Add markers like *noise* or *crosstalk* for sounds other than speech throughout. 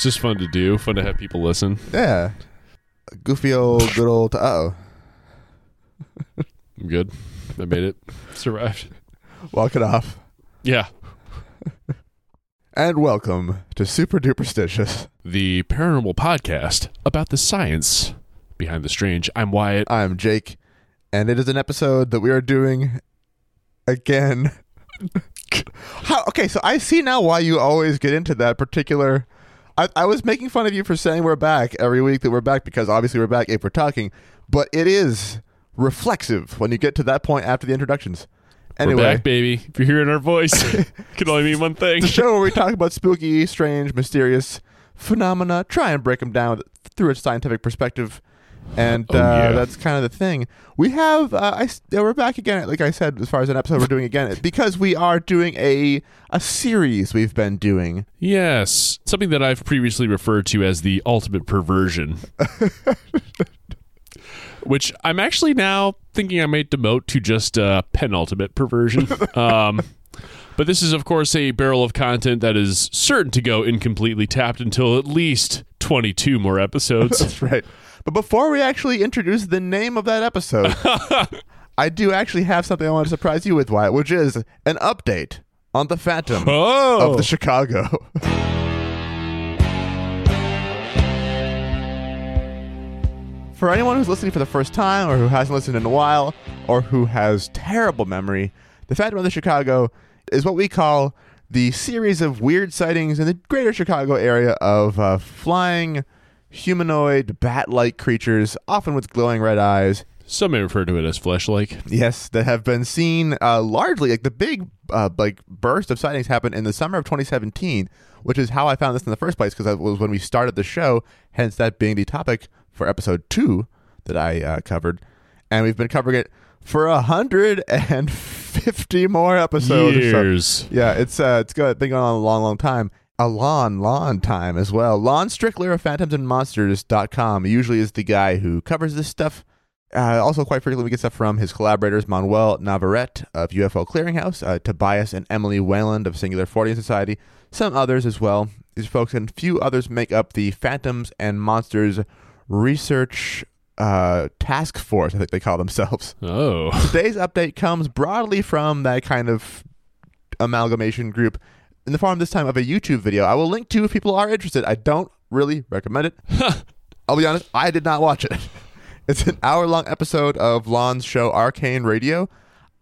It's just fun to do. Fun to have people listen. Yeah. Goofy old, good old. Uh oh. I'm good. I made it. Survived. Walk it off. Yeah. And welcome to Super Duperstitious. The paranormal podcast about the science behind the strange. I'm Wyatt. I'm Jake, and it is an episode that we are doing again. *laughs* How? Okay, so I see now why you always get into that particular. I, I was making fun of you for saying we're back every week that we're back because obviously we're back if we're talking, but it is reflexive when you get to that point after the introductions. Anyway, We're back, baby. If you're hearing our voice, *laughs* it can only mean one thing. the show where we talk about spooky, strange, mysterious phenomena, try and break them down through a scientific perspective. And Oh, uh, yeah. that's kind of the thing. We have, uh, I, we're back again. Like I said, as far as an episode we're doing again, *laughs* because we are doing a a series we've been doing. Yes, something that I've previously referred to as the ultimate perversion. *laughs* Which I'm actually now thinking I might demote to just uh, penultimate perversion. *laughs* Um, but this is, of course, a barrel of content that is certain to go incompletely tapped until at least 22 more episodes. That's right. But before we actually introduce the name of that episode, *laughs* I do actually have something I want to surprise you with, Wyatt, which is an update on the Phantom oh, of the Chicago. *laughs* For anyone who's listening for the first time, or who hasn't listened in a while, or who has terrible memory, the Phantom of the Chicago is what we call the series of weird sightings in the greater Chicago area of uh, flying humanoid bat-like creatures, often with glowing red eyes, some may refer to it as flesh-like. Yes, that have been seen uh, largely. Like the big uh, like burst of sightings happened in the summer of 2017, which is how I found this in the first place because that was when we started the show. Hence, that being the topic for episode two that I uh, covered, and we've been covering it for a hundred and fifty more episodes. or so. Years. Yeah, it's uh, it's good. Been going on a long, long time. A long, long time as well. Lon Strickler of phantoms and PhantomsandMonsters.com usually is the guy who covers this stuff. Uh, also, quite frequently, we get stuff from his collaborators Manuel Navarrete of UFO Clearinghouse, uh, Tobias and Emily Wayland of Singular Fortean Society, some others as well. These folks and a few others make up the Phantoms and Monsters Research uh, Task Force, I think they call themselves. Oh. Today's update comes broadly from that kind of amalgamation group in the form this time of a YouTube video. I will link to if people are interested. I don't really recommend it. *laughs* I'll be honest, I did not watch it. *laughs* It's an hour long episode of Lon's show Arcane Radio,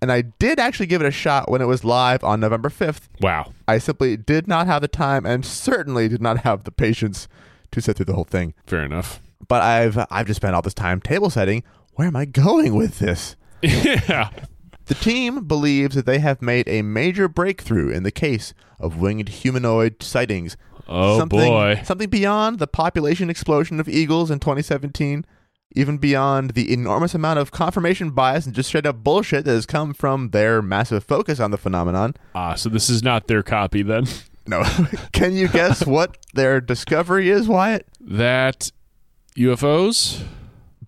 and I did actually give it a shot when it was live on November 5th. Wow. I simply did not have the time and certainly did not have the patience to sit through the whole thing. Fair enough. But I've I've just spent all this time table setting. Where am I going with this? *laughs* yeah. The team believes that they have made a major breakthrough in the case of winged humanoid sightings. Oh something, boy. Something beyond the population explosion of eagles in 2017, even beyond the enormous amount of confirmation bias and just straight up bullshit that has come from their massive focus on the phenomenon. Ah, so this is not their copy then. *laughs* No. *laughs* Can you guess what their discovery is, Wyatt? That UFOs?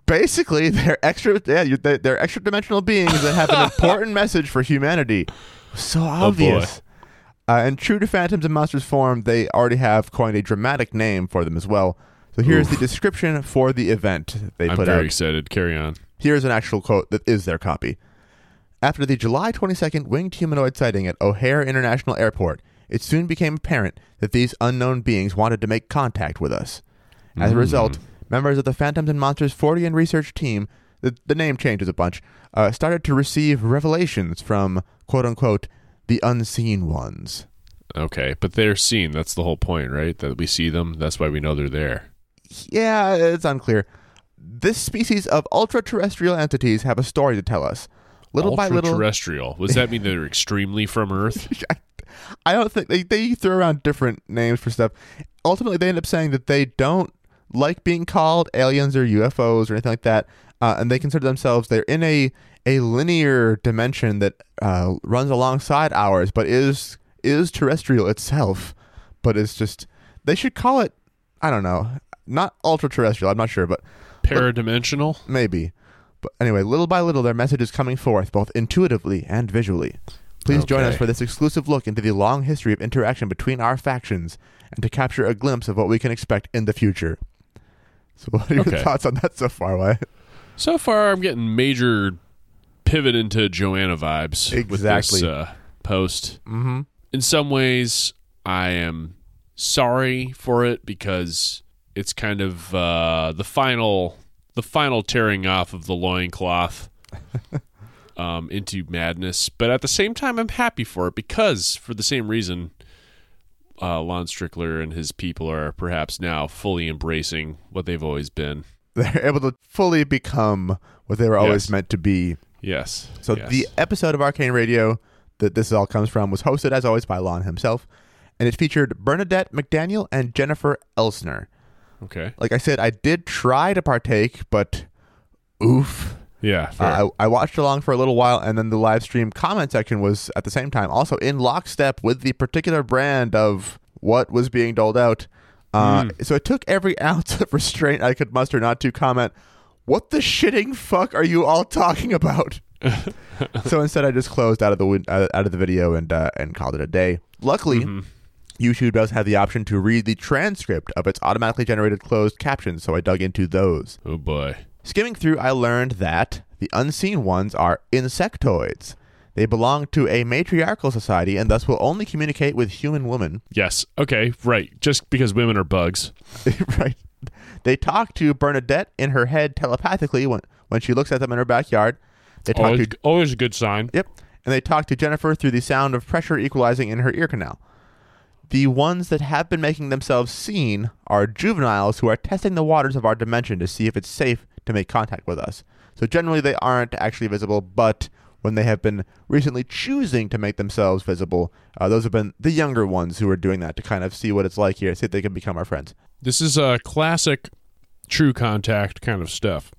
Basically, *laughs* they're extra yeah, they're, they're extra dimensional beings that have an *laughs* important message for humanity. So obvious. Uh, and true to Phantoms and Monsters form, they already have coined a dramatic name for them as well. So here's the description for the event they put out. I'm put very out. excited. Carry on. Here's an actual quote that is their copy. After the July 22nd winged humanoid sighting at O'Hare International Airport, it soon became apparent that these unknown beings wanted to make contact with us. As a result, members of the Phantoms and Monsters Fortean research team, the, the name changes a bunch, uh, started to receive revelations from quote unquote the unseen ones. Okay, but they're seen. That's the whole point, right? That we see them. That's why we know they're there. Yeah, it's unclear. This species of ultra terrestrial entities have a story to tell us. Little by little, terrestrial. Does that mean *laughs* they're extremely from Earth? *laughs* I don't think they, they throw around different names for stuff. Ultimately, they end up saying that they don't like being called aliens or UFOs or anything like that, uh, and they consider themselves they're in a a linear dimension that uh, runs alongside ours, but is is terrestrial itself. But it's just they should call it I don't know, not ultra terrestrial. I'm not sure, but Paradimensional? maybe. But anyway, little by little, their message is coming forth, both intuitively and visually. Please join us for this exclusive look into the long history of interaction between our factions and to capture a glimpse of what we can expect in the future. So, what are your Okay. thoughts on that so far, Wyatt? So far, I'm getting major pivot into Joanna vibes with Exactly. this uh, post. Mm-hmm. In some ways, I am sorry for it because it's kind of uh, the final, the final tearing off of the loincloth *laughs* um, into madness. But at the same time, I'm happy for it because, for the same reason, uh, Lon Strickler and his people are perhaps now fully embracing what they've always been. *laughs* They're able to fully become what they were always Yes. meant to be. Yes. So yes. the episode of Arcane Radio that this all comes from was hosted as always by Lon himself, and it featured Bernadette McDaniel and Jennifer Elsner. okay. Like I said, I did try to partake, but oof. Yeah. Uh, I, I watched along for a little while, and then the live stream comment section was at the same time also in lockstep with the particular brand of what was being doled out. Uh, So it took every *laughs* ounce of restraint I could muster not to comment, "What the shitting fuck are you all talking about?" *laughs* so instead, I just closed out of the win- uh, out of the video and uh, and called it a day. Luckily, YouTube does have the option to read the transcript of its automatically generated closed captions, so I dug into those. oh boy. Skimming through, I learned that the unseen ones are insectoids. They belong to a matriarchal society and thus will only communicate with human women. *laughs* Yes. Okay. Right. Just because women are bugs. right. They talk to Bernadette in her head telepathically when, when she looks at them in her backyard. They talk Always, to always a good sign. Yep. And they talk to Jennifer through the sound of pressure equalizing in her ear canal. The ones that have been making themselves seen are juveniles who are testing the waters of our dimension to see if it's safe to make contact with us. So generally they aren't actually visible, but when they have been recently choosing to make themselves visible, uh, those have been the younger ones who are doing that to kind of see what it's like here, see if they can become our friends. This is a classic true contact kind of stuff.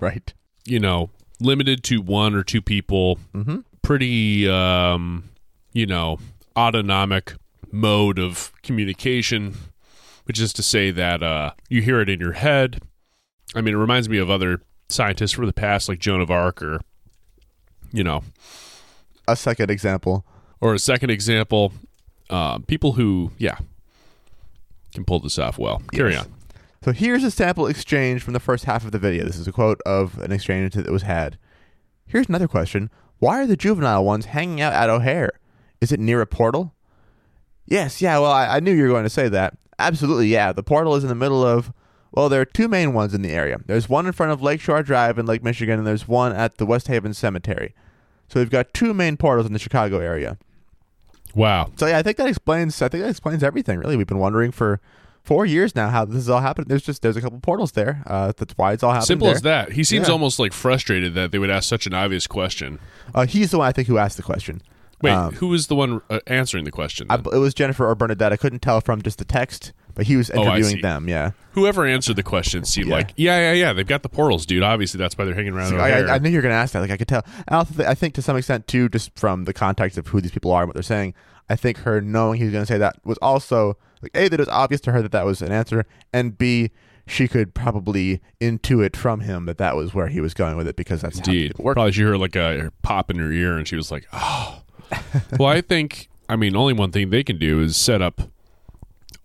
Right. You know, limited to one or two people. Mm-hmm. Pretty, um, you know, autonomic mode of communication, which is to say that uh, you hear it in your head. I mean, it reminds me of other scientists from the past, like Joan of Arc, or you know, A second example. or a second example, uh, people who, yeah, can pull this off well. Carry Yes. on. So here's a sample exchange from the first half of the video. This is a quote of an exchange that was had. Here's another question. Why are the juvenile ones hanging out at O'Hare? Is it near a portal? Yes, yeah, well, I, I knew you were going to say that. Absolutely, yeah. The portal is in the middle of, well, there are two main ones in the area. There's one in front of Lakeshore Drive in Lake Michigan, and there's one at the West Haven Cemetery. So we've got two main portals in the Chicago area. Wow. So yeah, I think that explains. I think that explains everything. Really, we've been wondering for four years now how this is all happening. There's just there's a couple portals there. Uh, that's why it's all happening. Simple there. as that. He seems Yeah. almost like frustrated that they would ask such an obvious question. Uh, he's the one I think who asked the question. Wait, Um, who was the one uh, answering the question? I, it was Jennifer or Bernadette. I couldn't tell from just the text, but he was Oh, interviewing see. them. Yeah, Whoever answered the question seemed Yeah. like, yeah, yeah, yeah. They've got the portals, dude. Obviously, that's why they're hanging around over I. I, I knew you were going to ask that. Like I could tell. Th- I think to some extent too, just from the context of who these people are and what they're saying, I think her knowing he was going to say that was also like a that it was obvious to her that that was an answer, and b she could probably intuit from him that that was where he was going with it because that's how Indeed. work. Probably she heard like a pop in her ear, and she was like, "Oh." well, I think. I mean, only one thing they can do is set up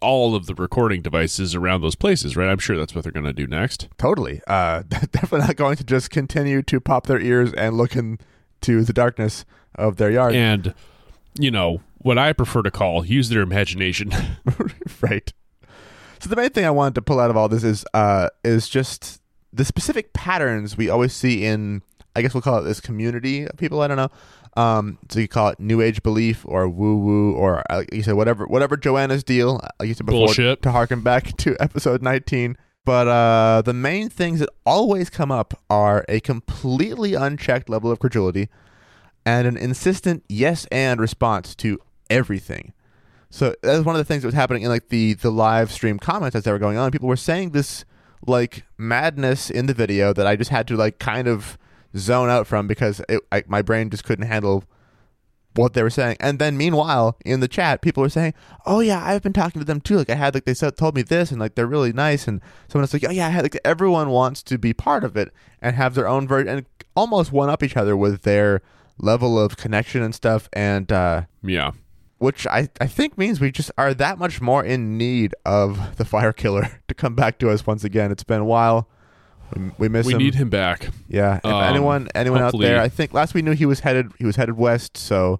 all of the recording devices around those places, right? I'm sure that's what they're going to do next. Totally. Uh, *laughs* definitely not going to just continue to pop their ears and look into the darkness of their yard. And you know what I prefer to call use their imagination. *laughs* *laughs* right. So the main thing I wanted to pull out of all this is uh, is just the specific patterns we always see in I guess we'll call it this community of people. I don't know. Um, so you call it New Age belief or woo woo or uh, like you said whatever whatever Joanna's deal. Like you said before, Bullshit. to harken back *laughs* to episode nineteen. But uh, the main things that always come up are a completely unchecked level of credulity and an insistent yes and response to everything. So that was one of the things that was happening in like the the live stream comments as they were going on. People were saying this like madness in the video that I just had to like kind of zone out from because it, I, my brain just couldn't handle what they were saying. And then meanwhile in the chat, people were saying, "Oh yeah, I've been talking to them too. Like I had like they said told me this and like they're really nice." And someone else like, "Oh yeah, I had like everyone wants to be part of it and have their own version and almost one up each other with their level of connection and stuff, and uh, Yeah. which I, I think means we just are that much more in need of the fire killer *laughs* to come back to us once again. It's been a while. We, miss We him. need him back. Yeah. If Um, anyone anyone out there, I think last we knew he was headed he was headed west. So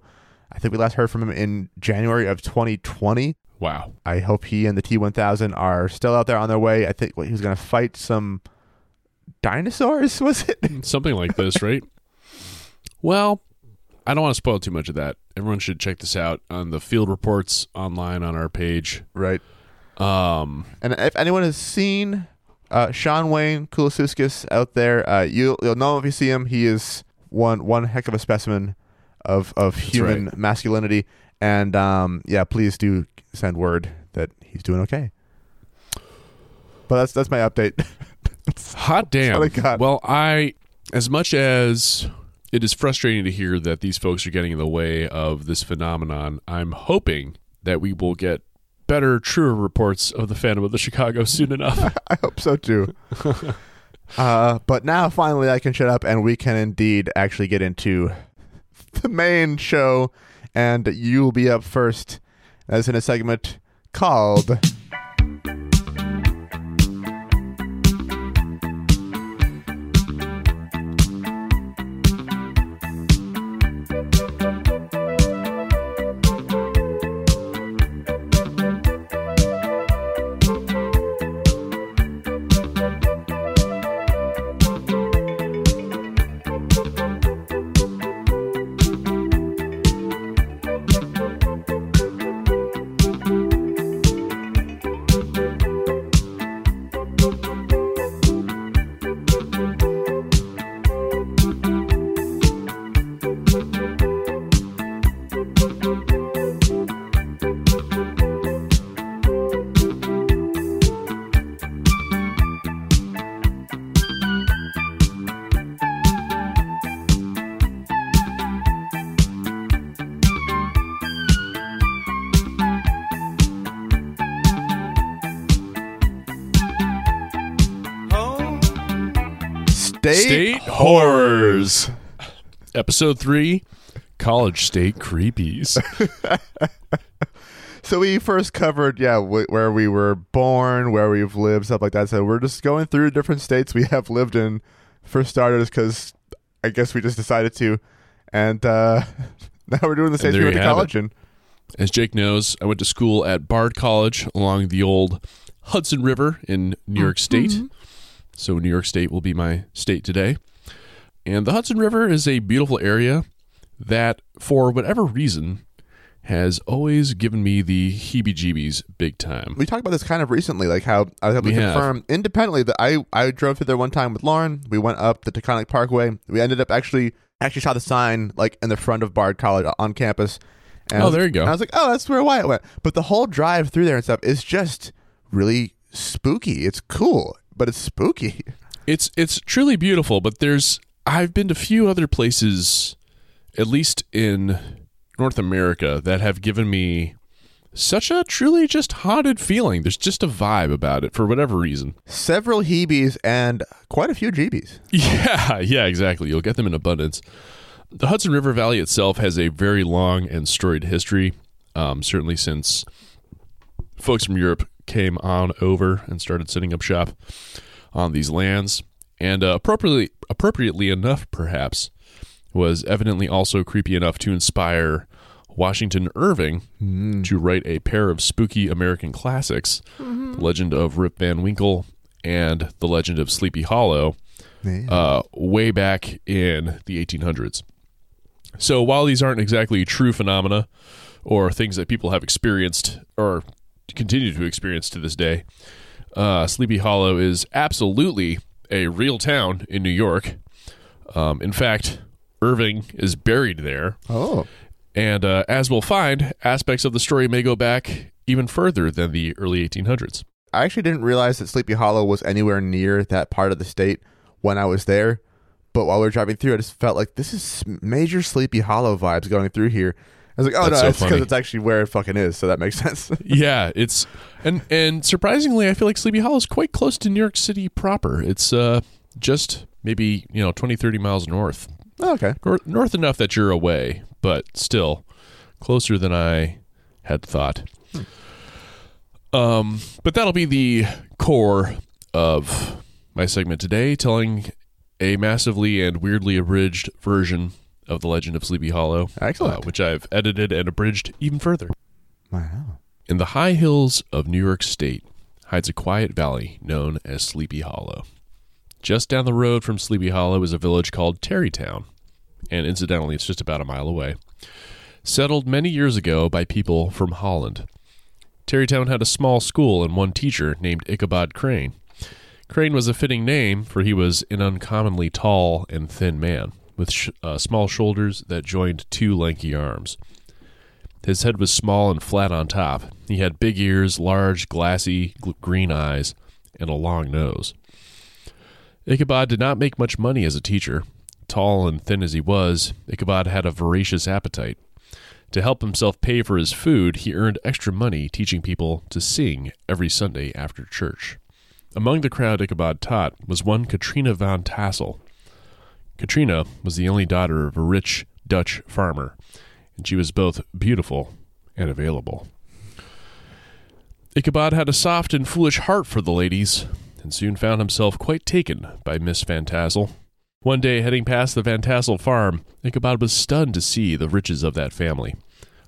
I think we last heard from him in January of 2020. Wow. I hope he and the T1000 are still out there on their way. I think what, he was going to fight some dinosaurs. *laughs* Was it? *laughs* Something like this, right? Well, I don't want to spoil too much of that. Everyone should check this out on the field reports online on our page. right. Um, And if anyone has seen uh, Sean Wayne Kulasuskis out there, uh, you'll you'll know if you see him. He is one one heck of a specimen of of human masculinity. And um, yeah, please do send word that he's doing okay. But that's that's my update. *laughs* hot damn. I. Well, I, as much as it is frustrating to hear that these folks are getting in the way of this phenomenon, I'm hoping that we will get better, truer reports of the Phantom of the Chicago soon *laughs* enough. I hope so too. *laughs* uh, but now finally I can shut up and we can indeed actually get into the main show. And you will be up first as in a segment called Episode 3 College State Creepies. *laughs* So we first covered, yeah, wh- where we were born, where we've lived, stuff like that. So we're just going through different states we *laughs* have lived in, for starters, because I guess we just decided to, and uh, *laughs* now we're doing the states there we went you to have college in. As Jake knows, I went to school at Bard College along the old Hudson River in New York State. So, New York State will be my state today. And the Hudson River is a beautiful area that, for whatever reason, has always given me the heebie jeebies big time. We talked about this kind of recently, like how I was able to confirm independently that I I drove through there one time with Lauren. We went up the Taconic Parkway. We ended up actually actually saw the sign like in the front of Bard College on campus. And Oh, was- there you go. and I was like, oh, that's where Wyatt went. But the whole drive through there and stuff is just really spooky. It's cool, but it's spooky. *laughs* It's it's truly beautiful, but there's I've been to a few other places, at least in North America, that have given me such a truly just haunted feeling. There's just a vibe about it for whatever reason. Several Heebies and quite a few Jeebies. *laughs* Yeah, yeah, exactly. You'll get them in abundance. The Hudson River Valley itself has a very long and storied history, um, certainly since folks from Europe came on over and started setting up shop on these lands. And uh, appropriately, appropriately enough, perhaps, was evidently also creepy enough to inspire Washington Irving to write a pair of spooky American classics, The Legend of Rip Van Winkle and The Legend of Sleepy Hollow, uh, way back in the 1800s. So while these aren't exactly true phenomena or things that people have experienced or continue to experience to this day, uh, Sleepy Hollow is absolutely a real town in New York. Um, in fact, Irving is buried there. Oh. And uh, as we'll find, aspects of the story may go back even further than the early 1800s. I actually didn't realize that Sleepy Hollow was anywhere near that part of the state when I was there. But while we were driving through, I just felt like this is major Sleepy Hollow vibes going through here. I was like, oh That's no, so it's because funny. it's actually where it fucking is, so that makes *laughs* sense. yeah, it's and and surprisingly, I feel like Sleepy Hollow is quite close to New York City proper. It's uh just maybe you know 20, 30 miles north Oh, okay. Nor- North enough that you're away, but still closer than I had thought. Um, but that'll be the core of my segment today, telling a massively and weirdly abridged version of the Legend of Sleepy Hollow, Excellent. uh, which I've edited and abridged even further. Wow. In the high hills of New York State hides a quiet valley known as Sleepy Hollow. Just down the road from Sleepy Hollow is a village called Tarrytown, and incidentally, it's just about a mile away. Settled many years ago by people from Holland. Tarrytown had a small school and one teacher named Ichabod Crane. Crane was a fitting name, for he was an uncommonly tall and thin man, with sh- uh, small shoulders that joined two lanky arms. His head was small and flat on top. He had big ears, large, glassy gl- green eyes, and a long nose. Ichabod did not make much money as a teacher. Tall and thin as he was, Ichabod had a voracious appetite. To help himself pay for his food, he earned extra money teaching people to sing every Sunday after church. Among the crowd Ichabod taught was one Katrina Van Tassel. Katrina was the only daughter of a rich Dutch farmer, and she was both beautiful and available. Ichabod had a soft and foolish heart for the ladies, and soon found himself quite taken by Miss Van Tassel. One day, heading past the Van Tassel farm, Ichabod was stunned to see the riches of that family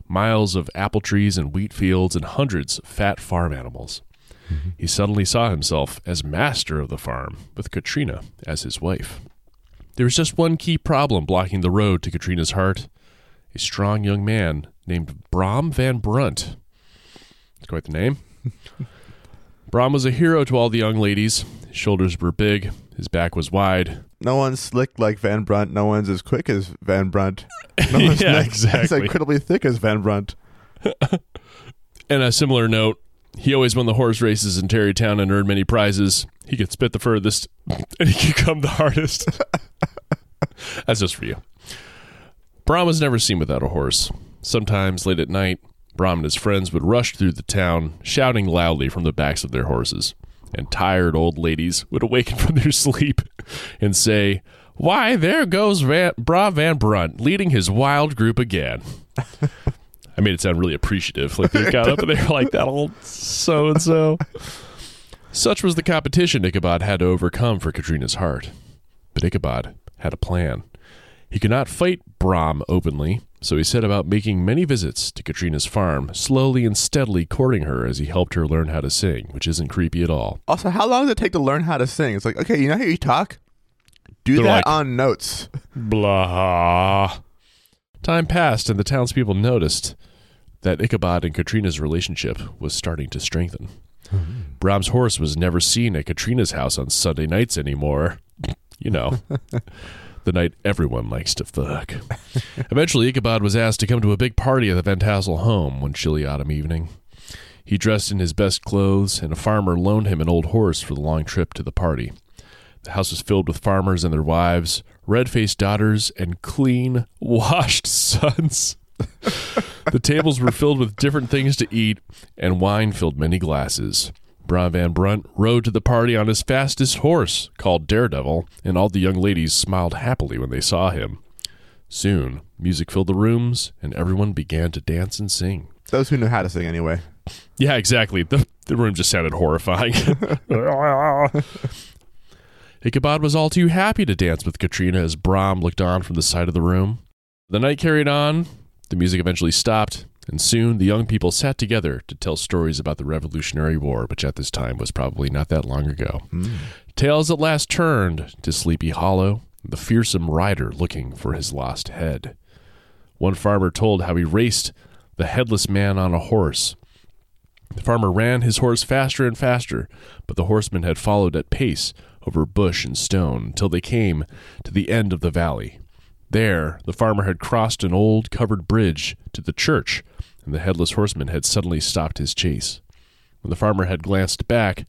miles of apple trees and wheat fields, and hundreds of fat farm animals. Mm-hmm. He suddenly saw himself as master of the farm, with Katrina as his wife. There was just one key problem blocking the road to Katrina's heart a strong young man named Brom Van Brunt. That's quite the name. *laughs* Brom was a hero to all the young ladies. His shoulders were big, his back was wide. No one's slick like Van Brunt. No one's as quick as Van Brunt. *laughs* No one's Yeah, neck- exactly. As *laughs* incredibly thick as Van Brunt. And a similar note, he always won the horse races in Tarrytown and earned many prizes. He could spit the furthest, and he could come the hardest. *laughs* That's just for you. Brom was never seen without a horse. Sometimes late at night, Brom and his friends would rush through the town, shouting loudly from the backs of their horses. And tired old ladies would awaken *laughs* from their sleep and say, Why, there goes Van, Brom Van Brunt leading his wild group again. *laughs* I made it sound really appreciative. Like they got up and they were like, that old so and so. Such was the competition Ichabod had to overcome for Katrina's heart. But Ichabod had a plan. He could not fight Brom openly, so he set about making many visits to Katrina's farm, slowly and steadily courting her as he helped her learn how to sing, which isn't creepy at all. Also, how long does it take to learn how to sing? It's like, okay, you know how you talk? Do They're that like- on notes. Blah. Time passed, and the townspeople noticed that Ichabod and Katrina's relationship was starting to strengthen. Mm-hmm. Brom's horse was never seen at Katrina's house on Sunday nights anymore. You know, *laughs* the night everyone likes to fuck. Eventually, Ichabod was asked to come to a big party at the Van Tassel home one chilly autumn evening. He dressed in his best clothes, and a farmer loaned him an old horse for the long trip to the party. The house was filled with farmers and their wives, red faced daughters, and clean, *laughs* washed sons. the tables were filled with different things to eat, and wine filled many glasses. Brom Van Brunt rode to the party on his fastest horse, called Daredevil, and all the young ladies smiled happily when they saw him. Soon, music filled the rooms, and everyone began to dance and sing. Those who knew how to sing anyway. Yeah, exactly. The, the room just sounded horrifying. *laughs* Ichabod was all too happy to dance with Katrina as Brom looked on from the side of the room. The night carried on, the music eventually stopped, and soon the young people sat together to tell stories about the Revolutionary War, which at this time was probably not that long ago. Hmm. Tales at last turned to Sleepy Hollow, the fearsome rider looking for his lost head. One farmer told how he raced the headless man on a horse. The farmer ran his horse faster and faster, but the horseman had followed at pace over bush and stone until they came to the end of the valley. There, the farmer had crossed an old covered bridge to the church, and the headless horseman had suddenly stopped his chase. When the farmer had glanced back,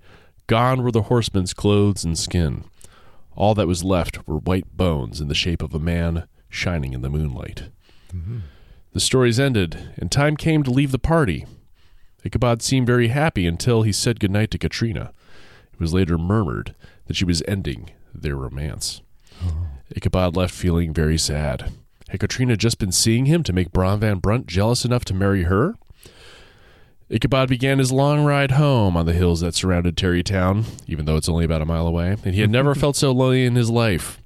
gone were the horseman's clothes and skin. All that was left were white bones in the shape of a man shining in the moonlight. The stories ended, and time came to leave the party. Ichabod seemed very happy until he said goodnight to Katrina. It was later murmured that she was ending their romance. Oh. Ichabod left feeling very sad. Had Katrina just been seeing him to make Brom Van Brunt jealous enough to marry her? Ichabod began his long ride home on the hills that surrounded Tarrytown, even though it's only about a mile away, and he had never *laughs* felt so lonely in his life.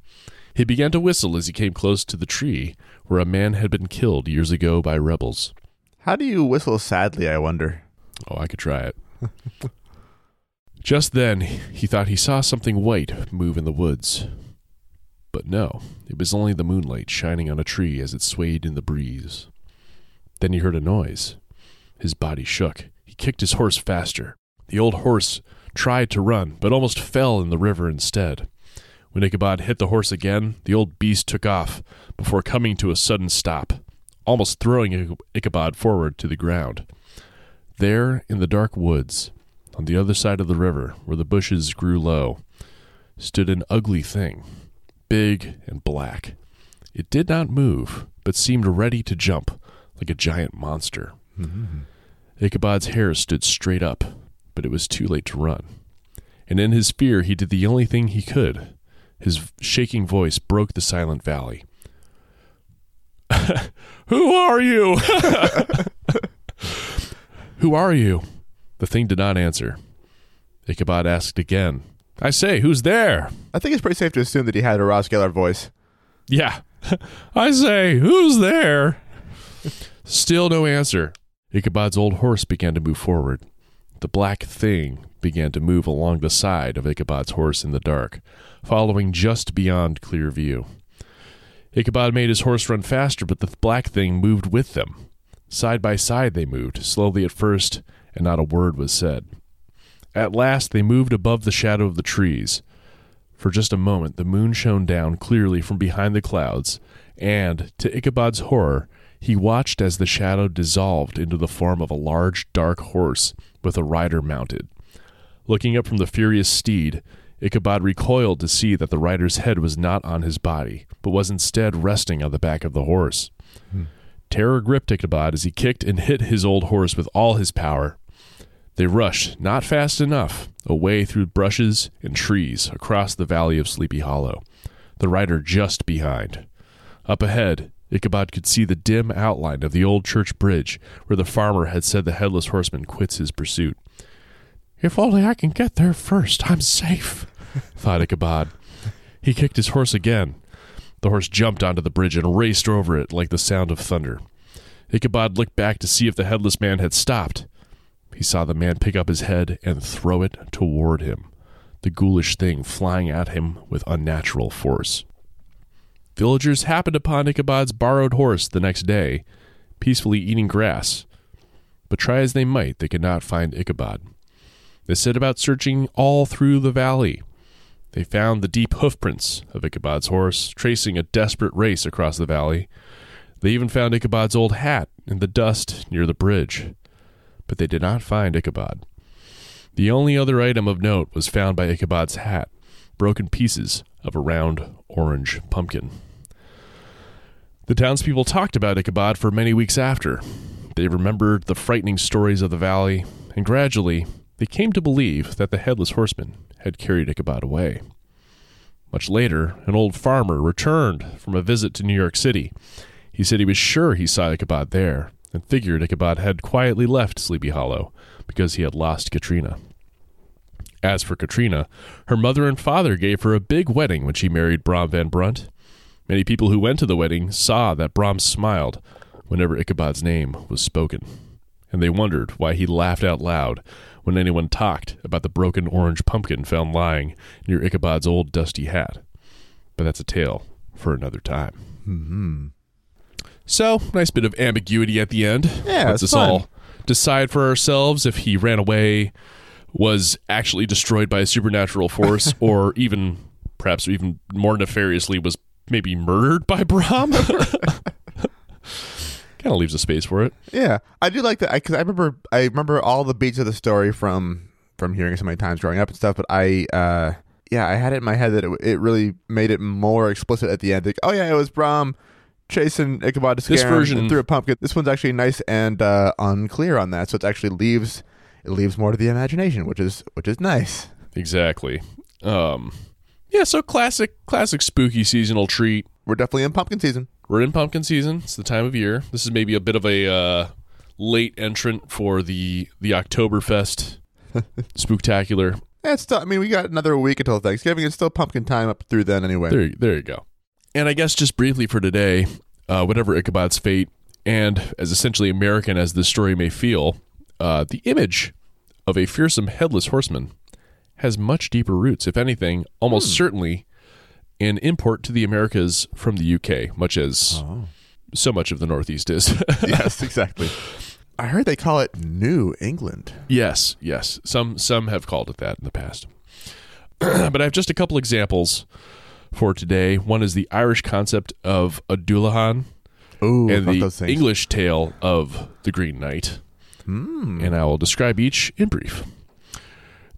He began to whistle as he came close to the tree where a man had been killed years ago by rebels. How do you whistle sadly, I wonder? Oh, I could try it. *laughs* Just then, he thought he saw something white move in the woods. But no, it was only the moonlight shining on a tree as it swayed in the breeze. Then he heard a noise. His body shook. He kicked his horse faster. The old horse tried to run, but almost fell in the river instead. When Ichabod hit the horse again, the old beast took off before coming to a sudden stop, almost throwing Ichabod forward to the ground. There, in the dark woods, on the other side of the river, where the bushes grew low, stood an ugly thing, big and black. It did not move, but seemed ready to jump, like a giant monster. Mm-hmm. Ichabod's hair stood straight up, but it was too late to run. And in his fear, he did the only thing he could. His shaking voice broke the silent valley. *laughs* Who are you? *laughs* Who are you? The thing did not answer. Ichabod asked again, I say, who's there? I think it's pretty safe to assume that he had a Ross Geller voice. Yeah. *laughs* I say, who's there? Still no answer. Ichabod's old horse began to move forward. The black thing began to move along the side of Ichabod's horse in the dark, following just beyond clear view. Ichabod made his horse run faster, but the black thing moved with them. Side by side they moved, slowly at first, and not a word was said. At last they moved above the shadow of the trees. For just a moment the moon shone down clearly from behind the clouds, and, to Ichabod's horror, he watched as the shadow dissolved into the form of a large dark horse with a rider mounted. Looking up from the furious steed, Ichabod recoiled to see that the rider's head was not on his body, but was instead resting on the back of the horse. Hmm. Terror gripped Ichabod as he kicked and hit his old horse with all his power. They rushed, not fast enough, away through brushes and trees across the valley of Sleepy Hollow, the rider just behind. Up ahead, Ichabod could see the dim outline of the old church bridge where the farmer had said the headless horseman quits his pursuit. If only I can get there first, I'm safe, *laughs* thought Ichabod. He kicked his horse again. The horse jumped onto the bridge and raced over it like the sound of thunder. Ichabod looked back to see if the headless man had stopped. He saw the man pick up his head and throw it toward him, the ghoulish thing flying at him with unnatural force. Villagers happened upon Ichabod's borrowed horse the next day, peacefully eating grass. But try as they might, they could not find Ichabod. They set about searching all through the valley. They found the deep hoofprints of Ichabod's horse, tracing a desperate race across the valley. They even found Ichabod's old hat in the dust near the bridge. But they did not find Ichabod. The only other item of note was found by Ichabod's hat broken pieces of a round orange pumpkin. The townspeople talked about Ichabod for many weeks after. They remembered the frightening stories of the valley, and gradually they came to believe that the headless horseman had carried Ichabod away. Much later, an old farmer returned from a visit to New York City. He said he was sure he saw Ichabod there, and figured Ichabod had quietly left Sleepy Hollow because he had lost Katrina. As for Katrina, her mother and father gave her a big wedding when she married Brom Van Brunt. Many people who went to the wedding saw that Brom smiled whenever Ichabod's name was spoken, and they wondered why he laughed out loud when anyone talked about the broken orange pumpkin found lying near Ichabod's old dusty hat. But that's a tale for another time. Mm-hmm. So, nice bit of ambiguity at the end. Yeah, Lets it's us fun. all decide for ourselves if he ran away, was actually destroyed by a supernatural force, *laughs* or even, perhaps even more nefariously, was maybe murdered by Brom. *laughs* kind of leaves a space for it. Yeah, I do like that because I, remember I remember all the beats of the story from from hearing it so many times growing up and stuff. But I, uh, yeah, I had it in my head that it, it really made it more explicit at the end. Like, oh yeah, it was Brom chasing Ichabod to scare This version- threw a pumpkin. This one's actually nice and uh, unclear on that, so it actually leaves it leaves more to the imagination, which is which is nice. Exactly. Um, Yeah, so classic, classic spooky seasonal treat. We're definitely in pumpkin season. We're in pumpkin season. It's the time of year. This is maybe a bit of a uh, late entrant for the the Oktoberfest *laughs* spooktacular. Yeah, it's still, I mean, we got another week until Thanksgiving. It's still pumpkin time up through then anyway. There, there you go. And I guess just briefly for today, uh, whatever Ichabod's fate, and as essentially American as this story may feel, uh, the image of a fearsome headless horseman has much deeper roots. If anything, almost certainly an import to the Americas from the UK, much as so much of the Northeast is. *laughs* yes, *laughs* exactly. I heard they call it New England. Yes, yes. Some some have called it that in the past. *clears throat* but I have just a couple examples for today. One is the Irish concept of a Dullahan Ooh, and the. English tale of the Green Knight. Hmm. And I will describe each in brief.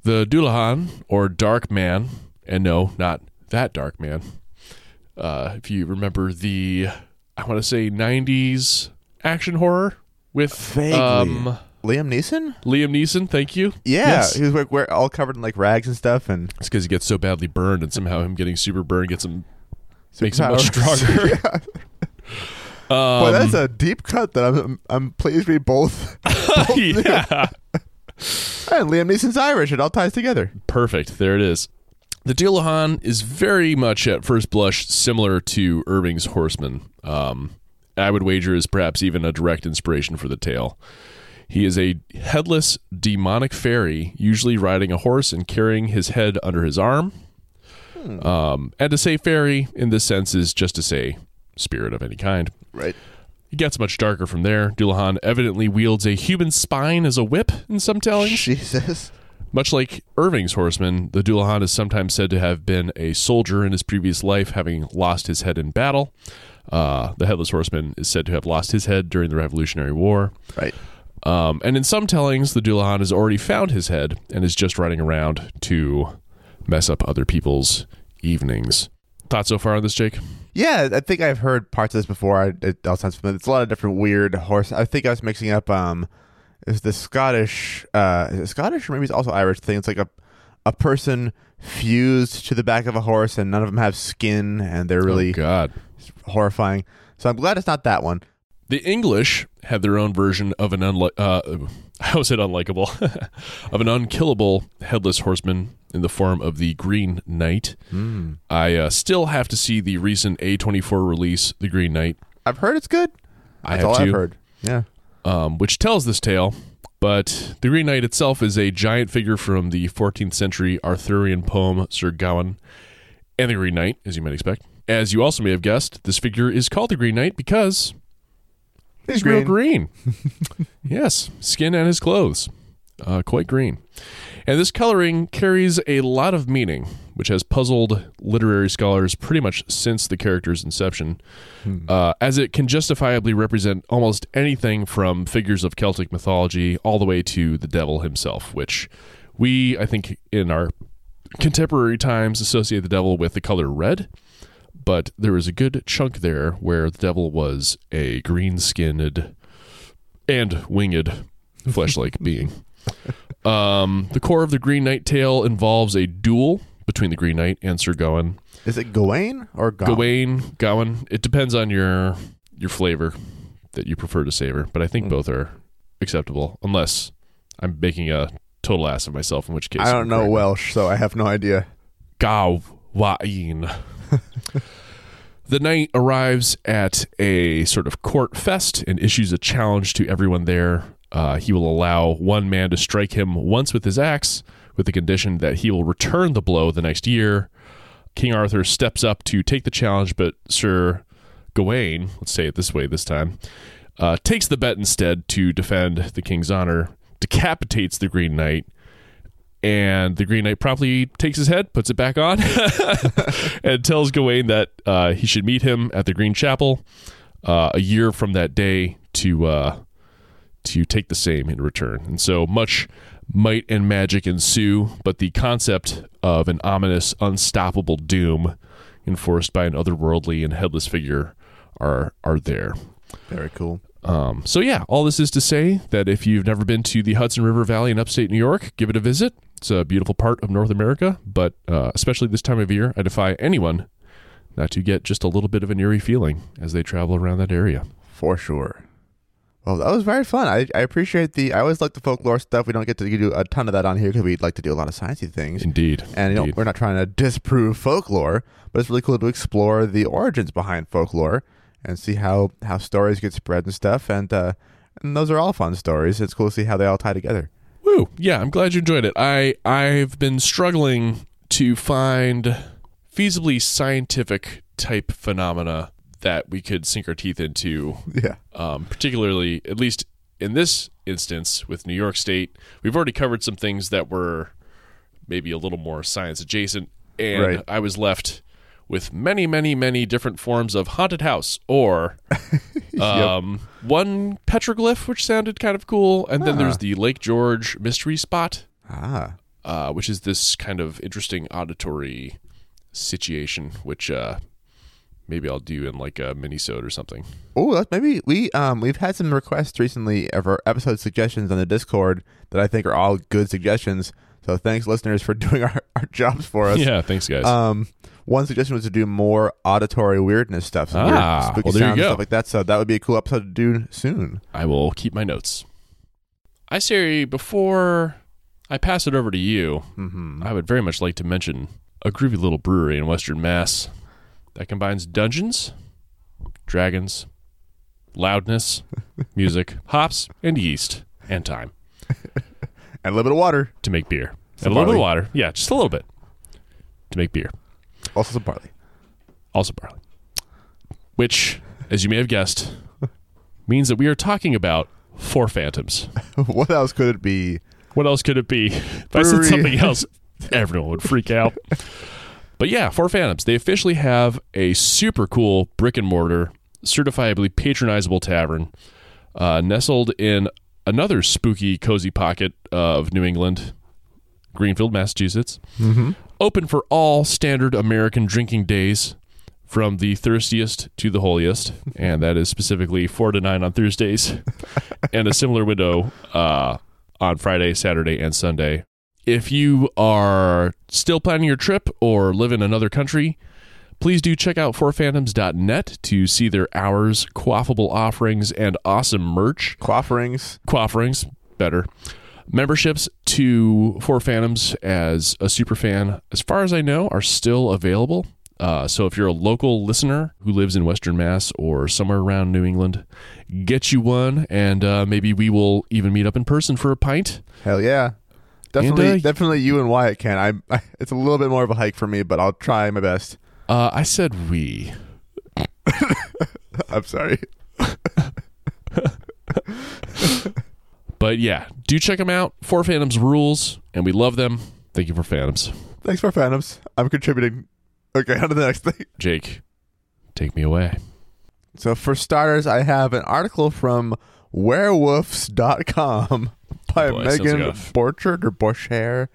The Dullahan, or Dark Man, and no, not that Dark Man. Uh, if you remember the, I want to say 90s action horror with Vaguely. um, Liam Neeson? Liam Neeson, thank you. Yeah, Yes. he was like we're all covered in like rags and stuff, and It's because he gets so badly burned, and somehow him getting super burned gets him makes him much *laughs* stronger. yeah. Um, Boy, that's a deep cut that I'm I'm pleased we both. *laughs* yeah, And Liam Neeson's Irish. It all ties together. perfect. There it is. The Dullahan is very much at first blush similar to Irving's Horseman. Um, I would wager is perhaps even a direct inspiration for the tale. He is a headless demonic fairy, usually riding a horse and carrying his head under his arm. Um, and to say fairy in this sense is just to say spirit of any kind. Right. It gets much darker from there. Dullahan evidently wields a human spine as a whip in some tellings. Jesus. Much like Irving's horseman, the Dullahan is sometimes said to have been a soldier in his previous life, having lost his head in battle. Uh, the headless horseman is said to have lost his head during the Revolutionary War. Right. Um, and in some tellings, the Dullahan has already found his head and is just running around to mess up other people's evenings. Thoughts so far on this, Jake? Yeah, I think I've heard parts of this before. I, it all sounds familiar. It's a lot of different weird horse. I think I was mixing up. Um, is the Scottish? Uh, is it Scottish or maybe it's also Irish thing? It's like a a person fused to the back of a horse, and none of them have skin, and they're really oh, God. horrifying. So I'm glad it's not that one. The English had their own version of an unlike. Uh, *laughs* how is it unlikable? *laughs* of an unkillable headless horseman in the form of the Green Knight. I uh, still have to see the recent A24 release, The Green Knight, I've heard it's good. I That's have all too. I've heard. Yeah. um, which tells this tale. But the Green Knight itself is a giant figure from the 14th century Arthurian poem Sir Gawain and the Green Knight, as you might expect. As you also may have guessed, this figure is called the Green Knight because He's He's real green. *laughs* yes, skin and his clothes, uh, quite green. And this coloring carries a lot of meaning, which has puzzled literary scholars pretty much since the character's inception, uh, as it can justifiably represent almost anything from figures of Celtic mythology all the way to the devil himself, which we, I think, in our contemporary times associate the devil with the color red but there was a good chunk there where the devil was a green skinned and winged *laughs* flesh like being. Um, the core of the Green Knight tale involves a duel between the Green Knight and Sir Gawain. Is it Gawain or Gawain? Gawain, Gawain. It depends on your your flavor that you prefer to savor, but I think both are acceptable, unless I'm making a total ass of myself, in which case I don't I'm know. Welsh, so I have no idea. Gawain. The knight arrives at a sort of court fest and issues a challenge to everyone there. Uh, he will allow one man to strike him once with his axe, with the condition that he will return the blow the next year. King Arthur steps up to take the challenge, but Sir Gawain, let's say it this way this time, uh, takes the bet instead to defend the king's honor, decapitates the Green Knight, and the Green Knight promptly takes his head, puts it back on, *laughs* and tells Gawain that uh, he should meet him at the Green Chapel uh, a year from that day to uh, to take the same in return. And so much might and magic ensue, but the concept of an ominous, unstoppable doom enforced by an otherworldly and headless figure are are there. Very cool. Um, so yeah, all this is to say that if you've never been to the Hudson River Valley in upstate New York, give it a visit. It's a beautiful part of North America, but uh, especially this time of year, I defy anyone not to get just a little bit of an eerie feeling as they travel around that area. For sure. Well, that was very fun. I, I appreciate the. I always like the folklore stuff. We don't get to do a ton of that on here because we like to do a lot of sciencey things. Indeed. And you know, Indeed. we're not trying to disprove folklore, but it's really cool to explore the origins behind folklore and see how, how stories get spread and stuff. And uh, and those are all fun stories. It's cool to see how they all tie together. Woo! Yeah, I'm glad you enjoyed it. I I've been struggling to find feasibly scientific type phenomena that we could sink our teeth into Yeah. um, particularly at least in this instance with New York State. We've already covered some things that were maybe a little more science adjacent, and Right. I was left with many, many, many different forms of haunted house or *laughs* um, one petroglyph, which sounded kind of cool, and then Ah. there's the Lake George mystery spot, Ah. uh, which is this kind of interesting auditory situation, which uh, maybe I'll do in like a minisode or something. Oh, maybe we um we've had some requests recently of our episode suggestions on the Discord that I think are all good suggestions. So thanks, listeners, for *laughs* doing our, our jobs for us. Yeah, thanks, guys. Um, one suggestion was to do more auditory weirdness stuff, some Ah, weird spooky well, there sounds stuff like that. So that would be a cool episode to do soon. I will keep my notes. I say before I pass it over to you, Mm-hmm. I would very much like to mention a groovy little brewery in Western Mass that combines dungeons, dragons, loudness, *laughs* music, hops, and yeast, and time *laughs* And a little bit of water, to make beer. Some and a little bit of water. Yeah, just a little bit to make beer. Also some barley. Also barley. Which, as you may have guessed, means that we are talking about Four Phantoms. *laughs* what else could it be? What else could it be? If I said something else, everyone would freak out. But yeah, Four Phantoms. They officially have a super cool brick and mortar, certifiably patronizable tavern, uh, nestled in another spooky, cozy pocket of New England, Greenfield, Massachusetts. Mm-hmm. Open for all standard American drinking days, from the thirstiest to the holiest, *laughs* and that is specifically four to nine on Thursdays, *laughs* and a similar window uh, on Friday, Saturday, and Sunday. If you are still planning your trip or live in another country, please do check out fourphantoms.net to see their hours, quaffable offerings, and awesome merch Quafferings. quafferings better memberships to four phantoms as a super fan as far as i know are still available uh, so if you're a local listener who lives in western mass or somewhere around new england get you one and uh, maybe we will even meet up in person for a pint Hell yeah. Definitely, uh, definitely you and Wyatt can. I, I, *laughs* it's a little bit more of a hike for me, but I'll try my best. uh, i said we *laughs* I'm sorry. *laughs* but yeah do check them out four phantoms rules and we love them thank you for phantoms Thanks for Phantoms. I'm contributing. Okay, on to the next thing. jake take me away So, for starters, I have an article from werewolves.com *laughs* by boy, sounds Megan Borchard or Borcher.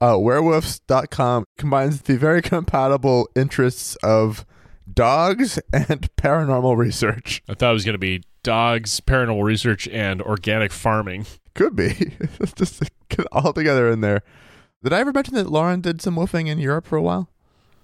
Uh, werewolves.com combines the very *laughs* compatible interests of dogs and paranormal research. i thought it was going to be dogs paranormal research and organic farming *laughs* Could be. *laughs* Just get all together in there. Did I ever mention that Lauren did some woofing in Europe for a while?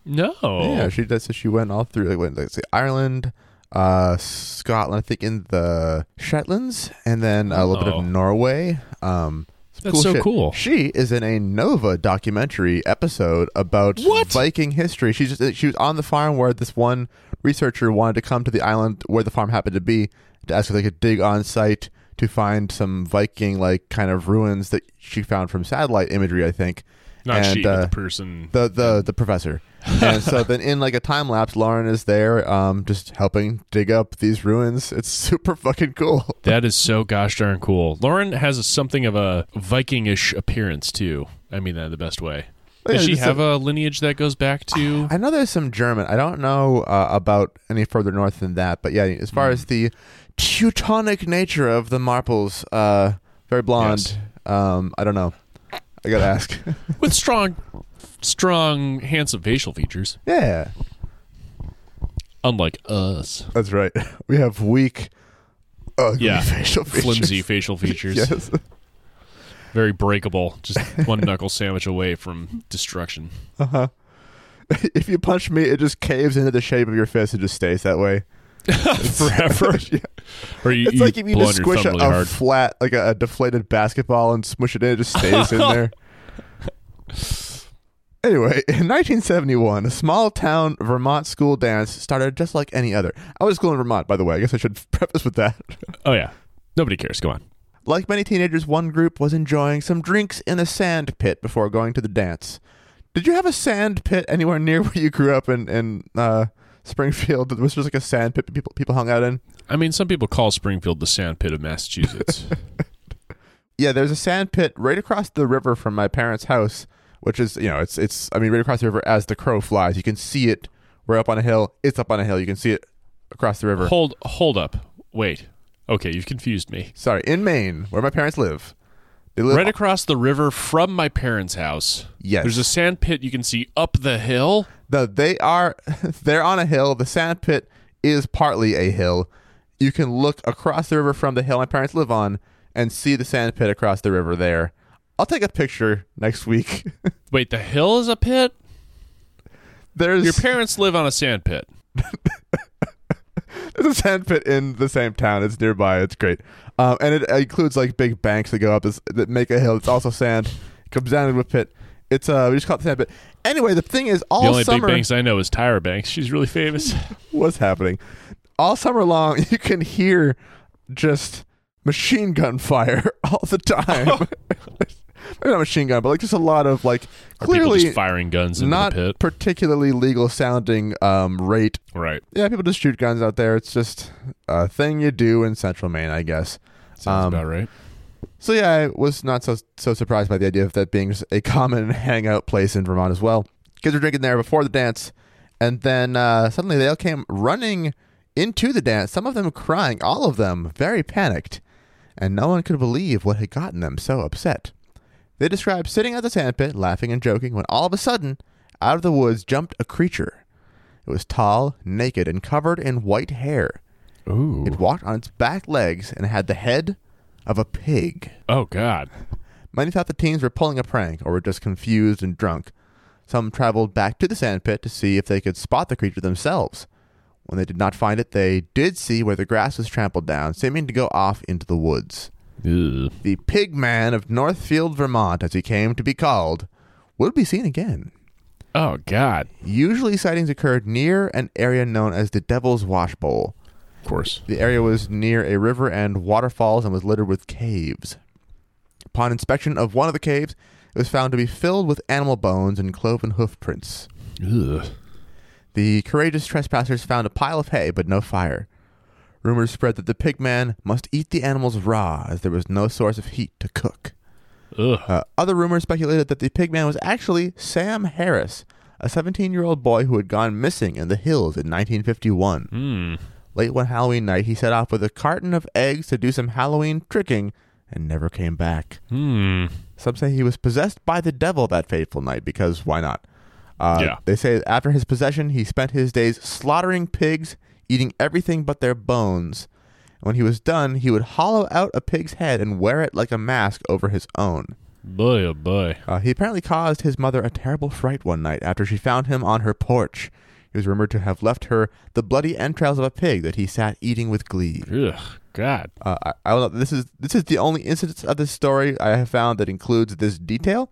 No. Yeah, she does. So she went all through, like, went, let's say, Ireland, uh, Scotland, I think in the Shetlands, and then a little bit Oh. of Norway. Um, That's so shit. cool. She is in a Nova documentary episode about What? Viking history. She just she was on the farm where this one researcher wanted to come to the island where the farm happened to be to ask if they could dig on site to find some Viking like kind of ruins that she found from satellite imagery, I think. Not and, she, but uh, the person. the the the professor. *laughs* and so then in like a time lapse, Lauren is there, um, just helping dig up these ruins. It's *laughs* super fucking cool. that is so gosh darn cool. Lauren has a, something of a Vikingish appearance too. I mean that in the best way. Yeah, Does she have a- a, lineage that goes back to? I know there's some German. I don't know uh, about any further north than that, but yeah, as far Hmm. as the Teutonic nature of the Marples, uh, very blonde. Um, I don't know. I gotta ask. *laughs* with strong, strong, handsome facial features, yeah, unlike us. that's right. *laughs* We have weak, ugly Yeah, *laughs* facial features. Flimsy facial features. yes. Very breakable. Just one knuckle sandwich away from destruction. Uh-huh. if you punch me, it just caves into the shape of your fist and just stays that way. *laughs* *laughs* Forever. Yeah. Or you, It's you like if you just squish a, really a flat, like a, a deflated basketball and smush it in, it just stays in there. *laughs* Anyway, in 1971, a small town Vermont school dance started just like any other. I was school in Vermont, by the way. I guess I should preface with that. Oh yeah. Nobody cares. Go on. Like many teenagers, one group was enjoying some drinks in a sand pit before going to the dance. Did you have a sand pit anywhere near where you grew up in, in uh, Springfield? That was just like a sand pit people people hung out in. I mean, some people call Springfield the sandpit of Massachusetts. *laughs* Yeah, there's a sand pit right across the river from my parents' house, which is you know it's it's I mean right across the river as the crow flies. You can see it. We're up on a hill. It's up on a hill. You can see it across the river. hold, hold up. Wait. Okay, you've confused me. Sorry, in Maine, where my parents live. They live Right across the river from my parents' house. Yes. There's a sand pit you can see up the hill. No, they are *laughs* they're on a hill. The sand pit is partly a hill. You can look across the river from the hill my parents live on and see the sand pit across the river there. I'll take a picture next week. *laughs* Wait, the hill is a pit? There's Your parents live on a sand pit. *laughs* there's a sand pit in the same town. It's nearby. It's great. Um, and it includes like big banks that go up this, that make a hill. It's also sand. It comes down into a pit. It's uh we just call it the sand pit. Anyway, the thing is all the only summer big banks I know is Tyra Banks. She's really famous. *laughs* *laughs* what's happening. All summer long, *laughs* you can hear just machine gun fire all the time. Maybe not machine gun, but like just a lot of like Are clearly just firing guns not the pit. particularly legal sounding um, rate. Right. Yeah, people just shoot guns out there. It's just a thing you do in Central Maine, I guess. Sounds Um, about right. So yeah, I was not so so surprised by the idea of that being a *laughs* common hangout place in Vermont as well. Kids were drinking there before the dance, and then uh, suddenly they all came running into the dance. Some of them crying, all of them very panicked, and no one could believe what had gotten them so upset. They described sitting at the sandpit, laughing and joking, when all of a sudden, out of the woods jumped a creature. It was tall, naked, and covered in white hair. Ooh. It walked on its back legs and had the head of a pig. Oh God. Many thought the teens were pulling a prank or were just confused and drunk. Some traveled back to the sandpit to see if they could spot the creature themselves. When they did not find it, they did see where the grass was trampled down, seeming to go off into the woods. Ugh. The pig man of Northfield, Vermont, as he came to be called, would be seen again. Oh God. Usually, sightings occurred near an area known as the Devil's Wash Bowl. Course. The area was near a river and waterfalls and was littered with caves. Upon inspection of one of the caves, it was found to be filled with animal bones and cloven hoof prints. Ugh. The courageous trespassers found a pile of hay, but no fire. Rumors spread that the pig man must eat the animals raw, as there was no source of heat to cook. Ugh. Uh, other rumors speculated that the pig man was actually Sam Harris, a 17 year old boy who had gone missing in the hills in 1951. Hmm. Late one Halloween night, he set off with a carton of eggs to do some Halloween tricking and never came back. Hmm. Some say he was possessed by the devil that fateful night because why not? Uh, Yeah. They say after his possession, he spent his days slaughtering pigs, eating everything but their bones. When he was done, he would hollow out a pig's head and wear it like a mask over his own. Boy, oh boy. Uh, he apparently caused his mother a terrible fright one night after she found him on her porch. He was rumored to have left her the bloody entrails of a pig that he sat eating with glee. Ugh. God. Uh, I, I. This is this is the only instance of this story I have found that includes this detail.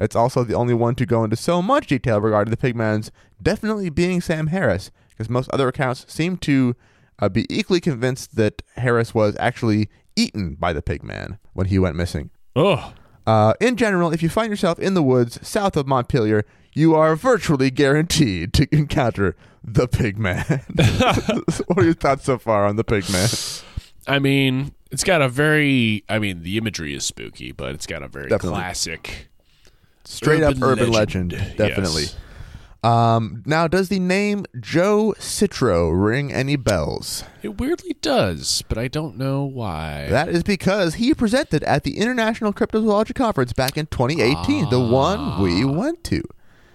It's also the only one to go into so much detail regarding the pigman's definitely being Sam Harris, because most other accounts seem to uh, be equally convinced that Harris was actually eaten by the pigman when he went missing. Oh. Uh, in general, if you find yourself in the woods south of Montpelier, you are virtually guaranteed to encounter the pigman. *laughs* *laughs* what are your thoughts so far on the pigman? I mean, it's got a very. I mean, the imagery is spooky, but it's got a very Definitely. classic. Straight up Urban urban legend, legend. definitely. Yes. Um, now, does the name Joe Citro ring any bells? It weirdly does, but I don't know why. That is because he presented at the International Cryptozoology Conference back in 2018, the one we went to.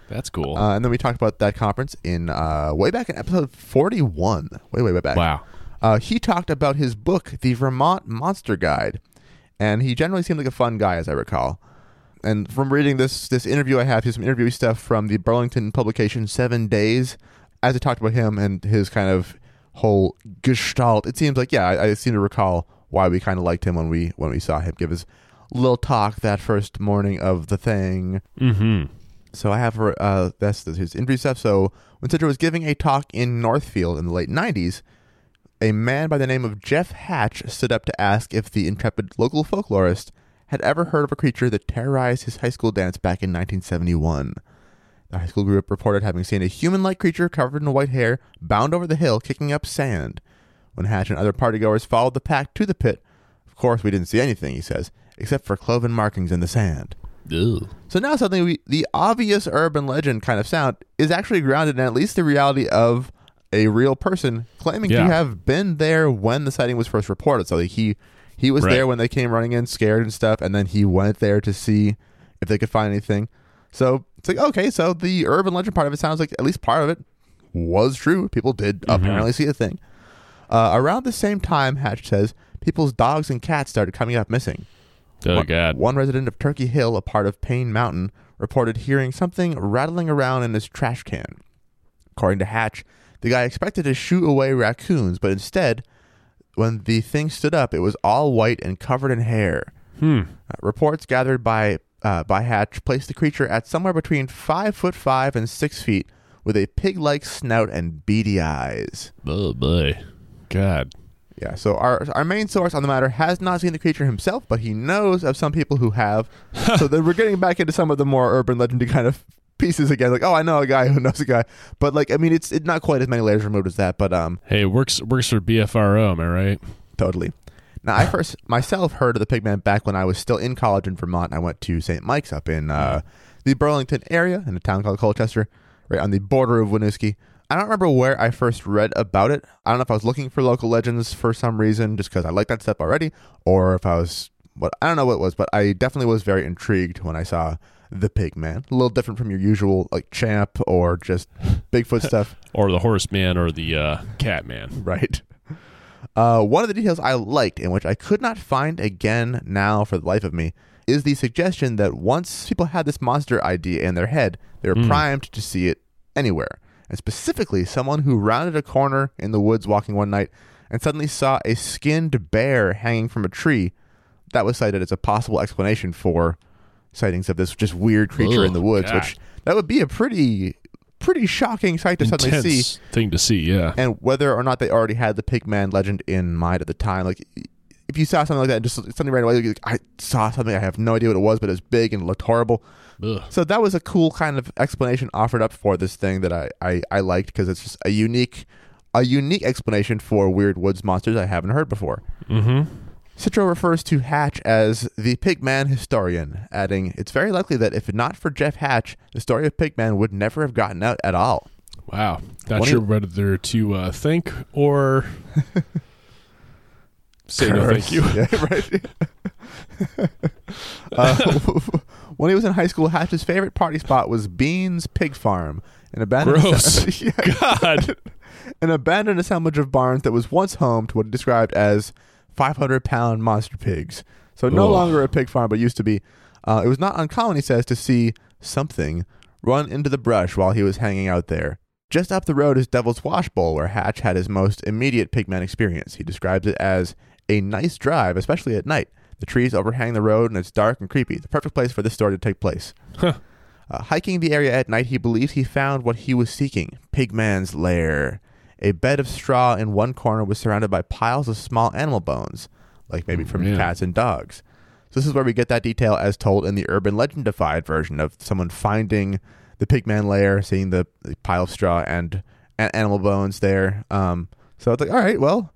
That's cool. Uh, and then we talked about that conference in uh, way back in episode 41. Way, way, way back. wow. Uh, he talked about his book, The Vermont Monster Guide. and he generally seemed like a fun guy, as I recall. And from reading this this interview I have, here's some interview stuff from the Burlington publication Seven Days. As I talked about him and his kind of whole gestalt, it seems like yeah, I, I seem to recall why we kind of liked him when we when we saw him give his little talk that first morning of the thing. Mm-hmm. So I have her, uh, that's his interview stuff. So when Citro was giving a talk in Northfield in the late '90s, a man by the name of Jeff Hatch stood up to ask if the intrepid local folklorist had ever heard of a creature that terrorized his high school dance back in 1971. The high school group reported having seen a human like creature covered in white hair bound over the hill kicking up sand. When Hatch and other partygoers followed the pack to the pit, of course we didn't see anything, he says, except for cloven markings in the sand. Ew. So now something we, the obvious urban legend kind of sound is actually grounded in at least the reality of a real person claiming Yeah. to have been there when the sighting was first reported. So like he he was Right. there when they came running in scared and stuff, and then he went there to see if they could find anything. So it's like okay, so the urban legend part of it sounds like at least part of it was true. People did apparently see a thing. Uh, around the same time, Hatch says people's dogs and cats started coming up missing. Oh One- God. One resident of Turkey Hill, a part of Paine Mountain, reported hearing something rattling around in his trash can. According to Hatch, the guy expected to shoot away raccoons, but instead, when the thing stood up, it was all white and covered in hair. Hmm. Uh, reports gathered by uh, by Hatch placed the creature at somewhere between five foot five and six feet, with a pig-like snout and beady eyes. Oh boy. God. Yeah, so our our main source on the matter has not seen the creature himself, but he knows of some people who have. *laughs* so then we're getting back into some of the more urban legendary kind of pieces again. Like, oh, I know a guy who *laughs* knows a guy, but like, I mean, it's it's not quite as many layers removed as that, but um, Hey, works works for BFRO. Am I right? totally. Now, I *sighs* first myself heard of the Pigman back when I was still in college in Vermont. I went to St. Mike's up in uh, the Burlington area in a town called Colchester, right on the border of Winooski. I don't remember where I first read about it. I don't know if I was looking for local legends for some reason, just because I like that stuff already, or if I was what I don't know what it was, but I definitely was very intrigued when I saw the pig man. A little different from your usual like champ or just *laughs* Bigfoot stuff. *laughs* Or the horse man or the uh, Catman. Right. *laughs* Uh, one of the details I liked, and which I could not find again now for the life of me, is the suggestion that once people had this monster idea in their head, they were Mm. primed to see it anywhere. And specifically, someone who rounded a corner in the woods walking one night and suddenly saw a skinned bear hanging from a tree. That was cited as a possible explanation for sightings of this just weird creature in the woods, God. which that would be a pretty pretty shocking sight to suddenly see thing to see. Yeah. and whether or not they already had the Pigman legend in mind at the time. Like, if you saw something like that, and just something right away, like, I saw something, I have no idea what it was, but it was big and it looked horrible. Ugh. So that was a cool kind of explanation offered up for this thing that I I, I liked because it's just a unique a unique explanation for weird woods monsters I haven't heard before. Mm-hmm. Citro refers to Hatch as the Pigman historian, adding, It's very likely that if not for Jeff Hatch, the story of Pigman would never have gotten out at all. Wow. Not What sure you- whether to uh, think or *laughs* say no thank you. *laughs* Yeah, right. *laughs* uh, when he was in high school, Hatch's favorite party spot was Beans Pig Farm, an abandoned Gross. *laughs* Yeah. *laughs* God. an abandoned assemblage of barns that was once home to what he described as 500 pound monster pigs. So no Ugh. longer a pig farm, but used to be. Uh, it was not uncommon, he says, to see something run into the brush while he was hanging out there. Just up the road is Devil's Wash Bowl, where Hatch had his most immediate pigman experience. He describes it as a nice drive, especially at night. The trees overhang the road and it's dark and creepy. The perfect place for this story to take place. Huh. Uh, hiking the area at night, he believes he found what he was seeking Pigman's lair. A bed of straw in one corner was surrounded by piles of small animal bones, like maybe Oh, from cats and dogs. So, this is where we get that detail as told in the urban legendified version of someone finding the Pigman lair, seeing the, the pile of straw and, and animal bones there. Um, so, it's like, all right, well,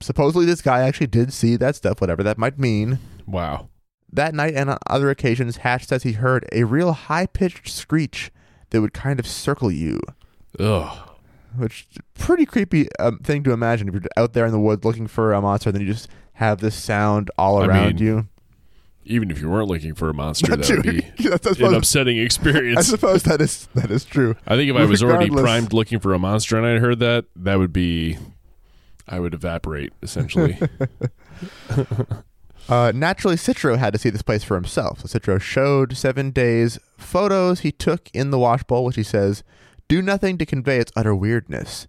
supposedly this guy actually did see that stuff, whatever that might mean. Wow. That night and on other occasions, Hatch says he heard a real high pitched screech that would kind of circle you, Ugh. which pretty creepy um, thing to imagine if you're out there in the woods looking for a monster, then you just have this sound all I around mean, you. Even if you weren't looking for a monster, Not that would be *laughs* Yes, I an upsetting *laughs* I suppose that is that is true. I think if I was already primed looking for a monster and I heard that, that would be, I would evaporate essentially. *laughs* Uh, naturally, Citro had to see this place for himself. So Citro showed seven days photos he took in the wash bowl, which he says do nothing to convey its utter weirdness.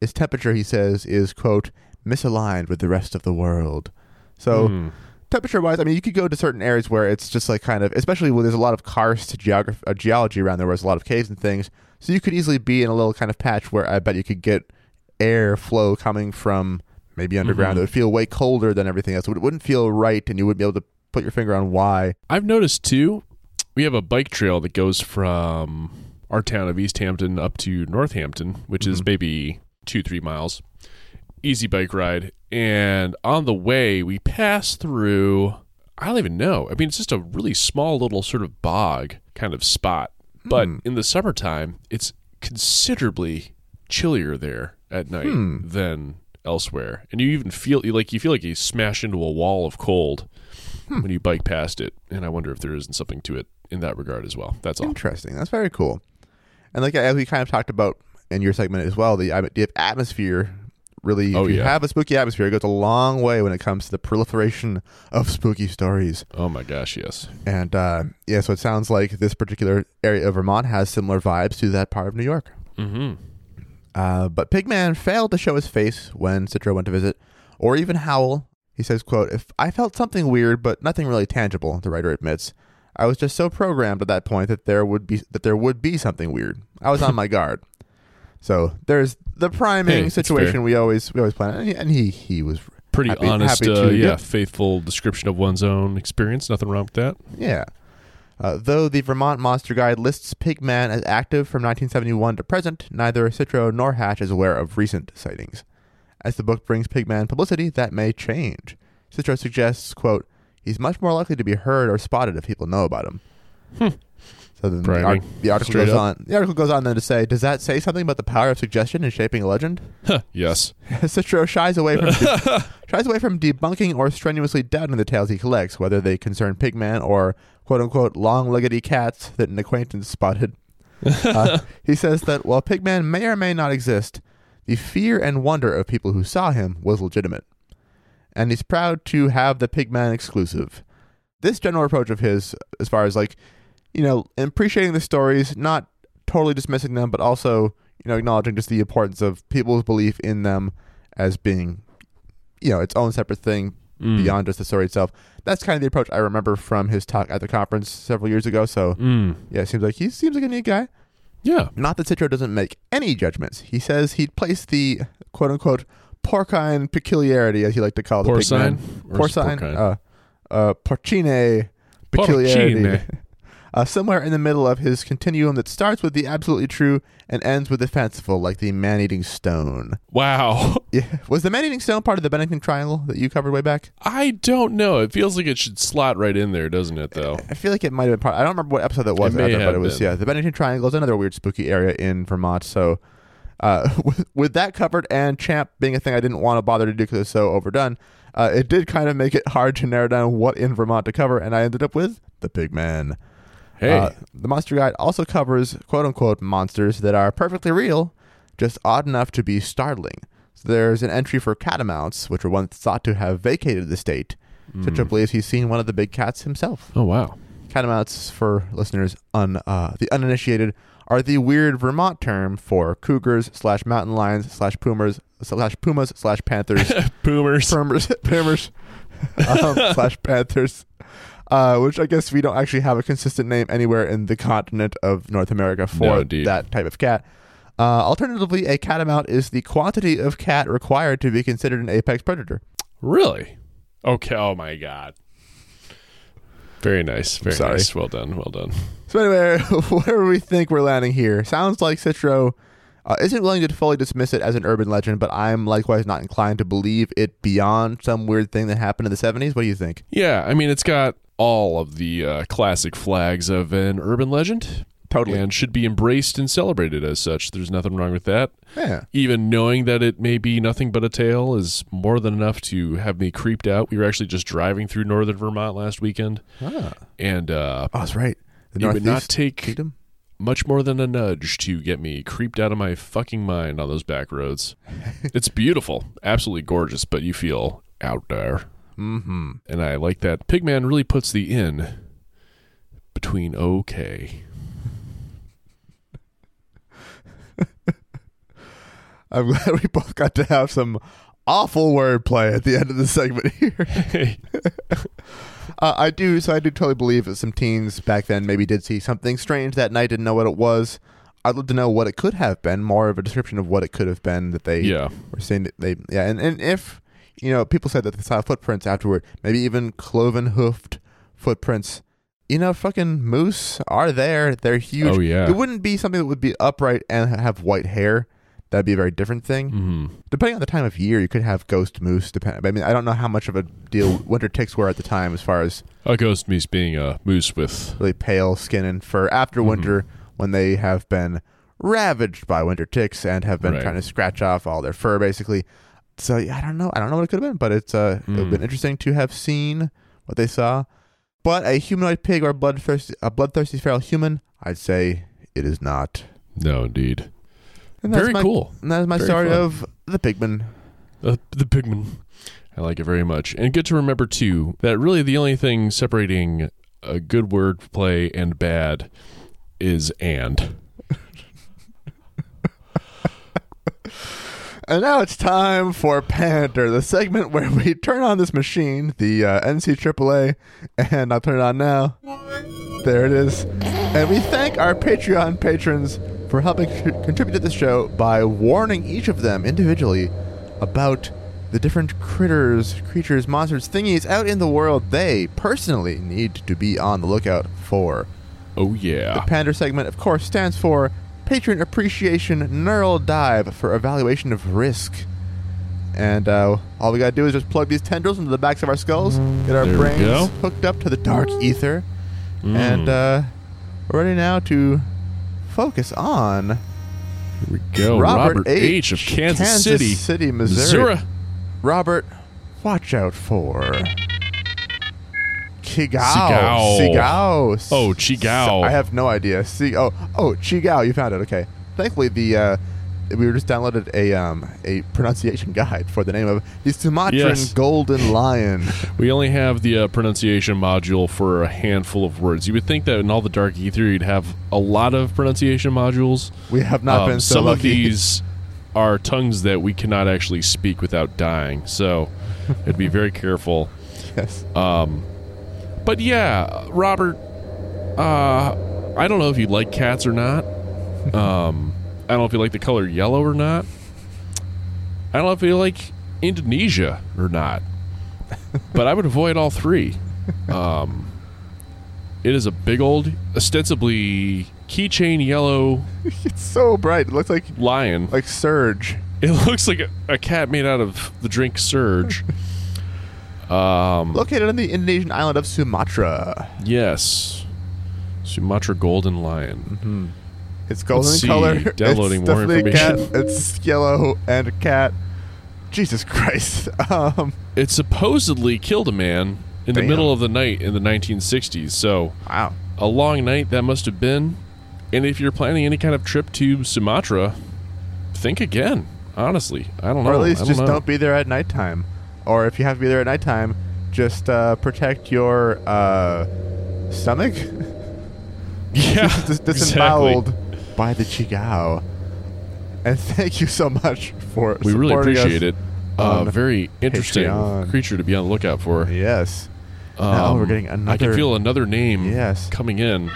Its temperature, he says, is quote misaligned with the rest of the world. So. Hmm. Temperature wise, I mean, you could go to certain areas where it's just like kind of, especially where there's a lot of karst geography, uh, geology around there, where there's a lot of caves and things. So you could easily be in a little kind of patch where I bet you could get air flow coming from maybe underground. Mhm. It would feel way colder than everything else. It wouldn't feel right, and you wouldn't be able to put your finger on why. I've noticed too, we have a bike trail that goes from our town of East Hampton up to Northampton, which is Mhm. maybe two, three miles. Easy bike ride. And on the way, we pass through, I don't even know. I mean, it's just a really small little sort of bog kind of spot. But Hmm. in the summertime, it's considerably chillier there at night Hmm. than elsewhere. And you even feel like you feel like you smash into a wall of cold Hmm. when you bike past it. And I wonder if there isn't something to it in that regard as well. That's all. Interesting. That's very cool. And like as we kind of talked about in your segment as well, the, the atmosphere really, Oh, if you yeah. have a spooky atmosphere, it goes a long way when it comes to the proliferation of spooky stories. Oh my gosh, yes. And uh, yeah, so it sounds like this particular area of Vermont has similar vibes to that part of New York. Mm-hmm. Uh, but Pigman failed to show his face when Citro went to visit, or even howl. He says, quote, If I felt something weird, but nothing really tangible, the writer admits. I was just so programmed at that point that there would be that there would be something weird. I was on my *laughs* guard. So there's the priming Hey, situation we always we always plan, and he, and he, he was Pretty Happy- honest, happy uh, to- yeah, yep. faithful description of one's own experience. Nothing wrong with that. Yeah. Uh, though the Vermont Monster Guide lists Pigman as active from 1971 to present, neither Citro nor Hatch is aware of recent sightings. As the book brings Pigman publicity, that may change. Citro suggests, quote, he's much more likely to be heard or spotted if people know about him. So then the, Priming. ar- the article Straight goes up. on. The article goes on then to say, does that say something about the power of suggestion in shaping a legend? yes. *laughs* Citro shies away from de- *laughs* shies away from debunking or strenuously doubting the tales he collects, whether they concern pigman or quote unquote long leggedy cats that an acquaintance spotted. *laughs* Uh, he says that while pigman may or may not exist, the fear and wonder of people who saw him was legitimate, and he's proud to have the pigman exclusive. This general approach of his, as far as like, you know, appreciating the stories, not totally dismissing them, but also you know acknowledging just the importance of people's belief in them as being, you know, its own separate thing Mm. beyond just the story itself. That's kind of the approach I remember from his talk at the conference several years ago. So Mm. yeah, it seems like he seems like a neat guy. Yeah. Not that Citro doesn't make any judgments. He says he'd place the quote unquote porcine peculiarity, as he like to call the Porcine. man. Or is it Porcine, porcine? uh, uh, porcine peculiarity. Porcine. *laughs* uh, somewhere in the middle of his continuum that starts with the absolutely true and ends with the fanciful, like the man-eating stone. Wow. *laughs* Yeah, was the man-eating stone part of the Bennington Triangle that you covered way back? I don't know. It feels like it should slot right in there, doesn't it? Though. I feel like it might have been part. I don't remember what episode that was, It either, but it was been. yeah. The Bennington Triangle is another weird, spooky area in Vermont. So, uh, *laughs* with, with that covered and Champ being a thing I didn't want to bother to do because it's so overdone, uh, it did kind of make it hard to narrow down what in Vermont to cover, and I ended up with the Pigman. Hey. Uh, the Monster Guide also covers quote unquote monsters that are perfectly real, just odd enough to be startling. So there's an entry for catamounts, which were once thought to have vacated the state. Citro believes he's seen one of the big cats himself. oh wow. Catamounts, for listeners un uh, the uninitiated, are the weird Vermont term for cougars slash mountain lions slash pumas slash pumas slash panthers Boomers. Pumas pumas um, slash panthers. Uh, which I guess we don't actually have a consistent name anywhere in the continent of North America for indeed. that type of cat. Uh, alternatively, a catamount is the quantity of cat required to be considered an apex predator. Really? Okay. Oh my god. Very nice. Very Sorry. nice. Well done. Well done. So anyway, *laughs* where we think we're landing here? Sounds like Citro uh, isn't willing to fully dismiss it as an urban legend, but I'm likewise not inclined to believe it beyond some weird thing that happened in the 70s. What do you think? Yeah. I mean, it's got all of the uh, classic flags of an urban legend. Totally. And should be embraced and celebrated as such. There's nothing wrong with that. Yeah. Even knowing that it may be nothing but a tale is more than enough to have me creeped out. We were actually just driving through northern Vermont last weekend, Ah. and uh, Oh, that's right. The it would not take Kingdom. much more than a nudge to get me creeped out of my fucking mind on those back roads. it's beautiful, absolutely gorgeous, but you feel out there. Mm-hmm. And I like that Pigman really puts the in between okay. *laughs* I'm glad we both got to have some awful wordplay at the end of the segment here. Hey. *laughs* *laughs* Uh, I do, so I do totally believe that some teens back then maybe did see something strange that night, didn't know what it was. I'd love to know what it could have been, more of a description of what it could have been that they yeah. were saying that they, yeah, and, and if, you know, people said that they saw footprints afterward, maybe even cloven hoofed footprints. You know, fucking moose are there. They're huge. Oh, yeah. It wouldn't be something that would be upright and have white hair. That'd be a very different thing hmm depending on the time of year, you could have ghost moose. Depend. I mean, I don't know how much of a deal winter ticks were at the time, as far as A ghost moose being a moose with. really pale skin and fur after Mm-hmm. winter, when they have been ravaged by winter ticks and have been Right. trying to scratch off all their fur, basically. So yeah, I don't know. I don't know what it could have been, but it's uh, it would have Mm. been interesting to have seen what they saw. But a humanoid pig or a bloodthirsty, a bloodthirsty feral human, I'd say it is not. No, indeed. And that's Very my- cool. And that is my Very story fun. of the pigman. Uh, the pigman. I like it very much. And good to remember, too, that really the only thing separating a good word play and bad is and. And now it's time for Pander, the segment where we turn on this machine, the uh, NCAA, and I'll turn it on now. There it is. And we thank our Patreon patrons for helping contribute to the show by warning each of them individually about the different critters, creatures, monsters, thingies out in the world they personally need to be on the lookout for. Oh, yeah. The. Pander segment, of course, stands for Patron Appreciation Neural Dive for Evaluation of Risk. And uh, all we gotta do is just plug these tendrils into the backs of our skulls, get our There we brains hooked up to the dark ether, Mm. and uh, we're ready now to focus on Here we go. Robert, H. of Kansas, City, City, Missouri. Missouri. Robert, watch out for Chigao. Sigao. Oh, Chigao. I have no idea. See, oh, oh, Chigao. You found it. Okay. Thankfully, the uh, we were just downloaded a um a pronunciation *laughs* guide for the name of the Sumatran Yes. golden lion. *laughs* We only have the uh, pronunciation module for a handful of words. You would think that in all the dark ether, you'd have a lot of pronunciation modules. We have not Um, been so some of these are tongues that we cannot actually speak without dying. So *laughs* it'd be very careful. yes. Um, but yeah, Robert, uh, I don't know if you like cats or not. Um, I don't know if you like the color yellow or not. I don't know if you like Indonesia or not. *laughs* but I would avoid all three. Um, it is a big old, ostensibly keychain yellow *laughs* it's so bright. It looks like lion. like Surge. It *laughs* looks like a, a cat made out of the drink Surge. Um, Located on the Indonesian island of Sumatra. yes, Sumatra golden lion. Hmm. It's golden Let's in see. color. *laughs* Downloading it's more a cat. information. It's yellow and a cat. Jesus Christ. *laughs* Um, It supposedly killed a man in the middle of the night in the 1960s. So wow. a long night that must have been. And if you're planning any kind of trip to Sumatra, think again. Honestly, I don't know. Or at least don't just know. don't be there at nighttime. Or if you have to be there at nighttime, just uh, protect your uh, stomach. *laughs* Yeah, Dis- *laughs* exactly. disemboweled by the Chigao. And thank you so much for We really appreciate it. Uh, very interesting Patreon. creature to be on the lookout for. Yes. Now we're getting another. I can feel another name Yes. coming in.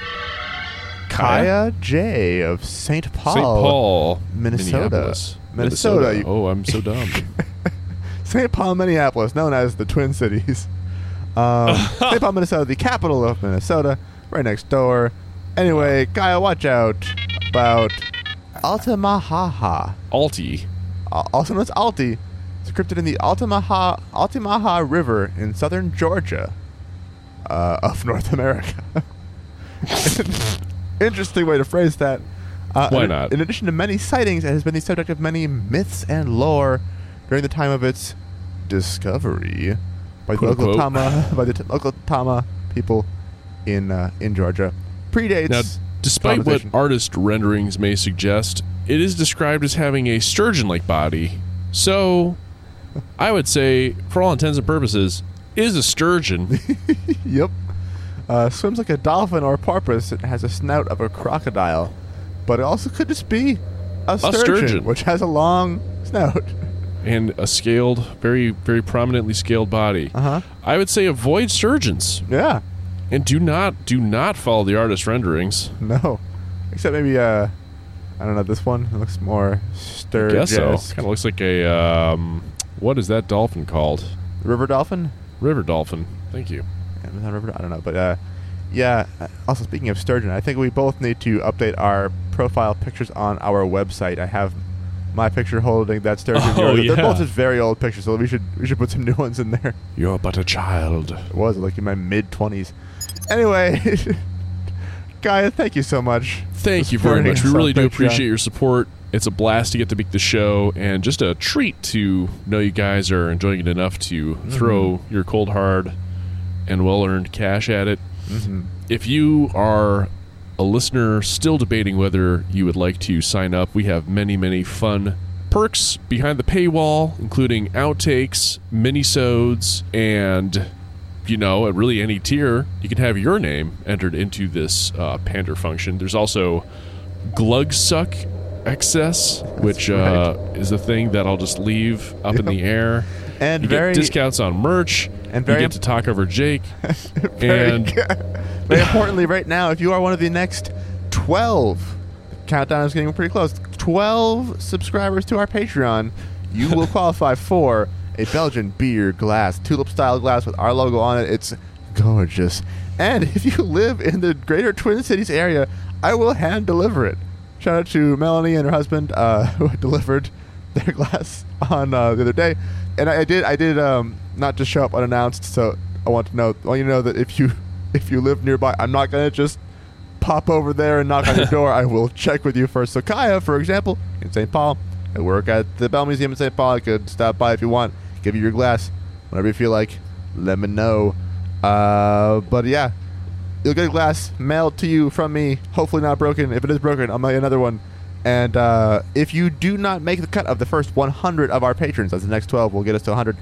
Kaya J of St. Paul. St. Paul, Minnesota. Minnesota, you- Oh, I'm so dumb. *laughs* St. Paul, Minneapolis, known as the Twin Cities. *laughs* Um, *laughs* St. Paul, Minnesota, the capital of Minnesota, right next door. Anyway, Kaya, watch out about Altamahaha. Alti. Al- Also known as Alti. It's cryptid in the Altamaha, Altamaha River in southern Georgia uh, of North America. *laughs* Interesting way to phrase that. Uh, Why in- not? In addition to many sightings, it has been the subject of many myths and lore during the time of its discovery by the Quote, local unquote. Tama *laughs* by the t- local Tama people in uh, in Georgia. Predates. Now, despite what artist renderings may suggest, it is described as having a sturgeon like body. So, I would say, for all intents and purposes, is a sturgeon. *laughs* Yep. Uh, swims like a dolphin or a porpoise. It has a snout of a crocodile, but it also could just be a sturgeon, sturgeon. which has a long snout. *laughs* and a scaled, very, very prominently scaled body. Uh huh. I would say avoid sturgeons Yeah. and do not do not follow the artist renderings. No. Except maybe uh, I don't know. This one it looks more I sturgeon. guess so. Kind of looks like a um, what is that dolphin called? River dolphin. River dolphin. Thank you. Amazon River. I don't know, but uh, yeah. Also, speaking of sturgeon, I think we both need to update our profile pictures on our website. I have my picture holding that sturgeon. Oh, yours. They're both just very old pictures, so we should we should put some *laughs* new ones in there. You're but a child. It was like in my mid twenties. Anyway, *laughs* Kaya, thank you so much. Thank you very much. We really do Patreon. appreciate your support. It's a blast to get to make the show and just a treat to know you guys are enjoying it enough to Mm-hmm. throw your cold hard and well earned cash at it. hmm If you are a listener still debating whether you would like to sign up, we have many, many fun perks behind the paywall, including outtakes, minisodes, and you know, at really any tier, you can have your name entered into this uh, pander function. There's also Glug Suck excess, which uh, is a thing that I'll just leave up in the air. And You very get discounts on merch. and you very get to talk over Jake. *laughs* and very importantly, right now, if you are one of the next twelve, countdown is getting pretty close. Twelve subscribers to our Patreon, you will *laughs* qualify for a Belgian beer glass, tulip style glass with our logo on it. It's gorgeous. And if you live in the greater Twin Cities area, I will hand deliver it. Shout out to Melanie and her husband uh, *laughs* who delivered their glass on uh, the other day. And I, I did, I did um, not just show up unannounced. So I want to know, I want you to know that if you *laughs* if you live nearby, I'm not gonna just pop over there and knock on your door. *laughs* I will check with you first. So Kaya, for example, in St. Paul, I work at the Bell Museum in St. Paul. I could stop by if you want, give you your glass whenever you feel like. Let me know. Uh, but yeah, you'll get a glass mailed to you from me. Hopefully not broken. If it is broken, I'll mail you another one. And uh, if you do not make the cut of the first 100 of our patrons, as the next 12 will get us to 100,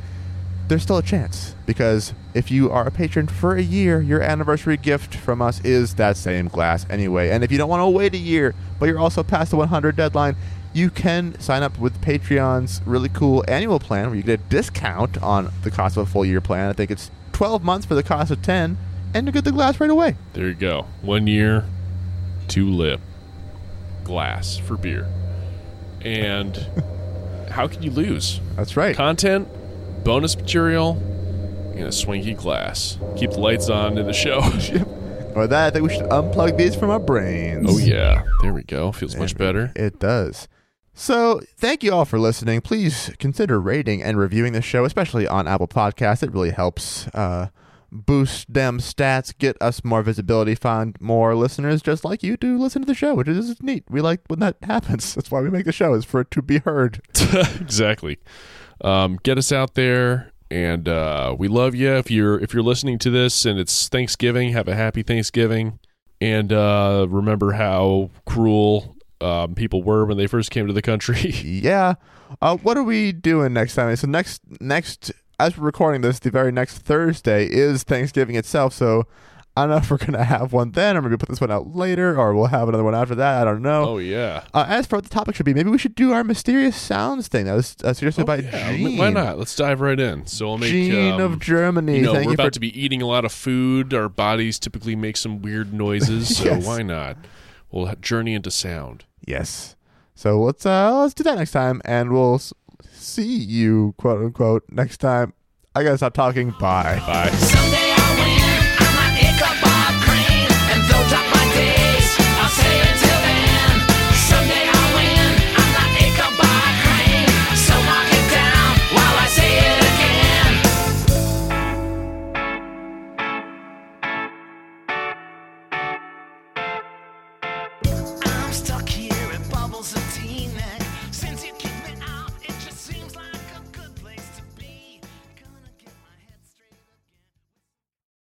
there's still a chance because if you are a patron for a year, your anniversary gift from us is that same glass anyway. And if you don't want to wait a year, but you're also past the 100 deadline, you can sign up with Patreon's really cool annual plan where you get a discount on the cost of a full year plan. I think it's 12 months for the cost of 10, and you get the glass right away. There you go. One year, two lip, glass for beer. And *laughs* how can you lose? That's right. Content, bonus material, and a swanky glass. Keep the lights on in the show. *laughs* With that, I think we should unplug these from our brains. oh, yeah. There we go. Feels much There we better. It does. So, thank you all for listening. Please consider rating and reviewing the show, especially on Apple Podcasts. It really helps uh, boost them stats, get us more visibility, find more listeners just like you to listen to the show, which is neat. We like when that *laughs* happens. That's why we make the show, is for it to be heard. *laughs* exactly. Um, get us out there, and uh, we love you. If you're if you're listening to this and it's Thanksgiving, have a happy Thanksgiving, and uh, remember how cruel um, people were when they first came to the country. *laughs* Yeah. Uh, what are we doing next time? So next next as we're recording this, the very next Thursday is Thanksgiving itself. So I don't know if we're gonna have one then, or maybe put this one out later, or we'll have another one after that. I don't know. oh yeah. Uh, as for what the topic should be, maybe we should do our mysterious sounds thing. That was uh, suggested Oh, by yeah. Gene. Why not? Let's dive right in. So I'll make. Gene um, of Germany. You know, Thank we're you about for to be eating a lot of food. Our bodies typically make some weird noises, *laughs* so Yes. why not? We'll journey into sound. yes. So let's uh let's do that next time, and we'll see you quote unquote next time. I gotta stop talking. Bye. Bye. Someday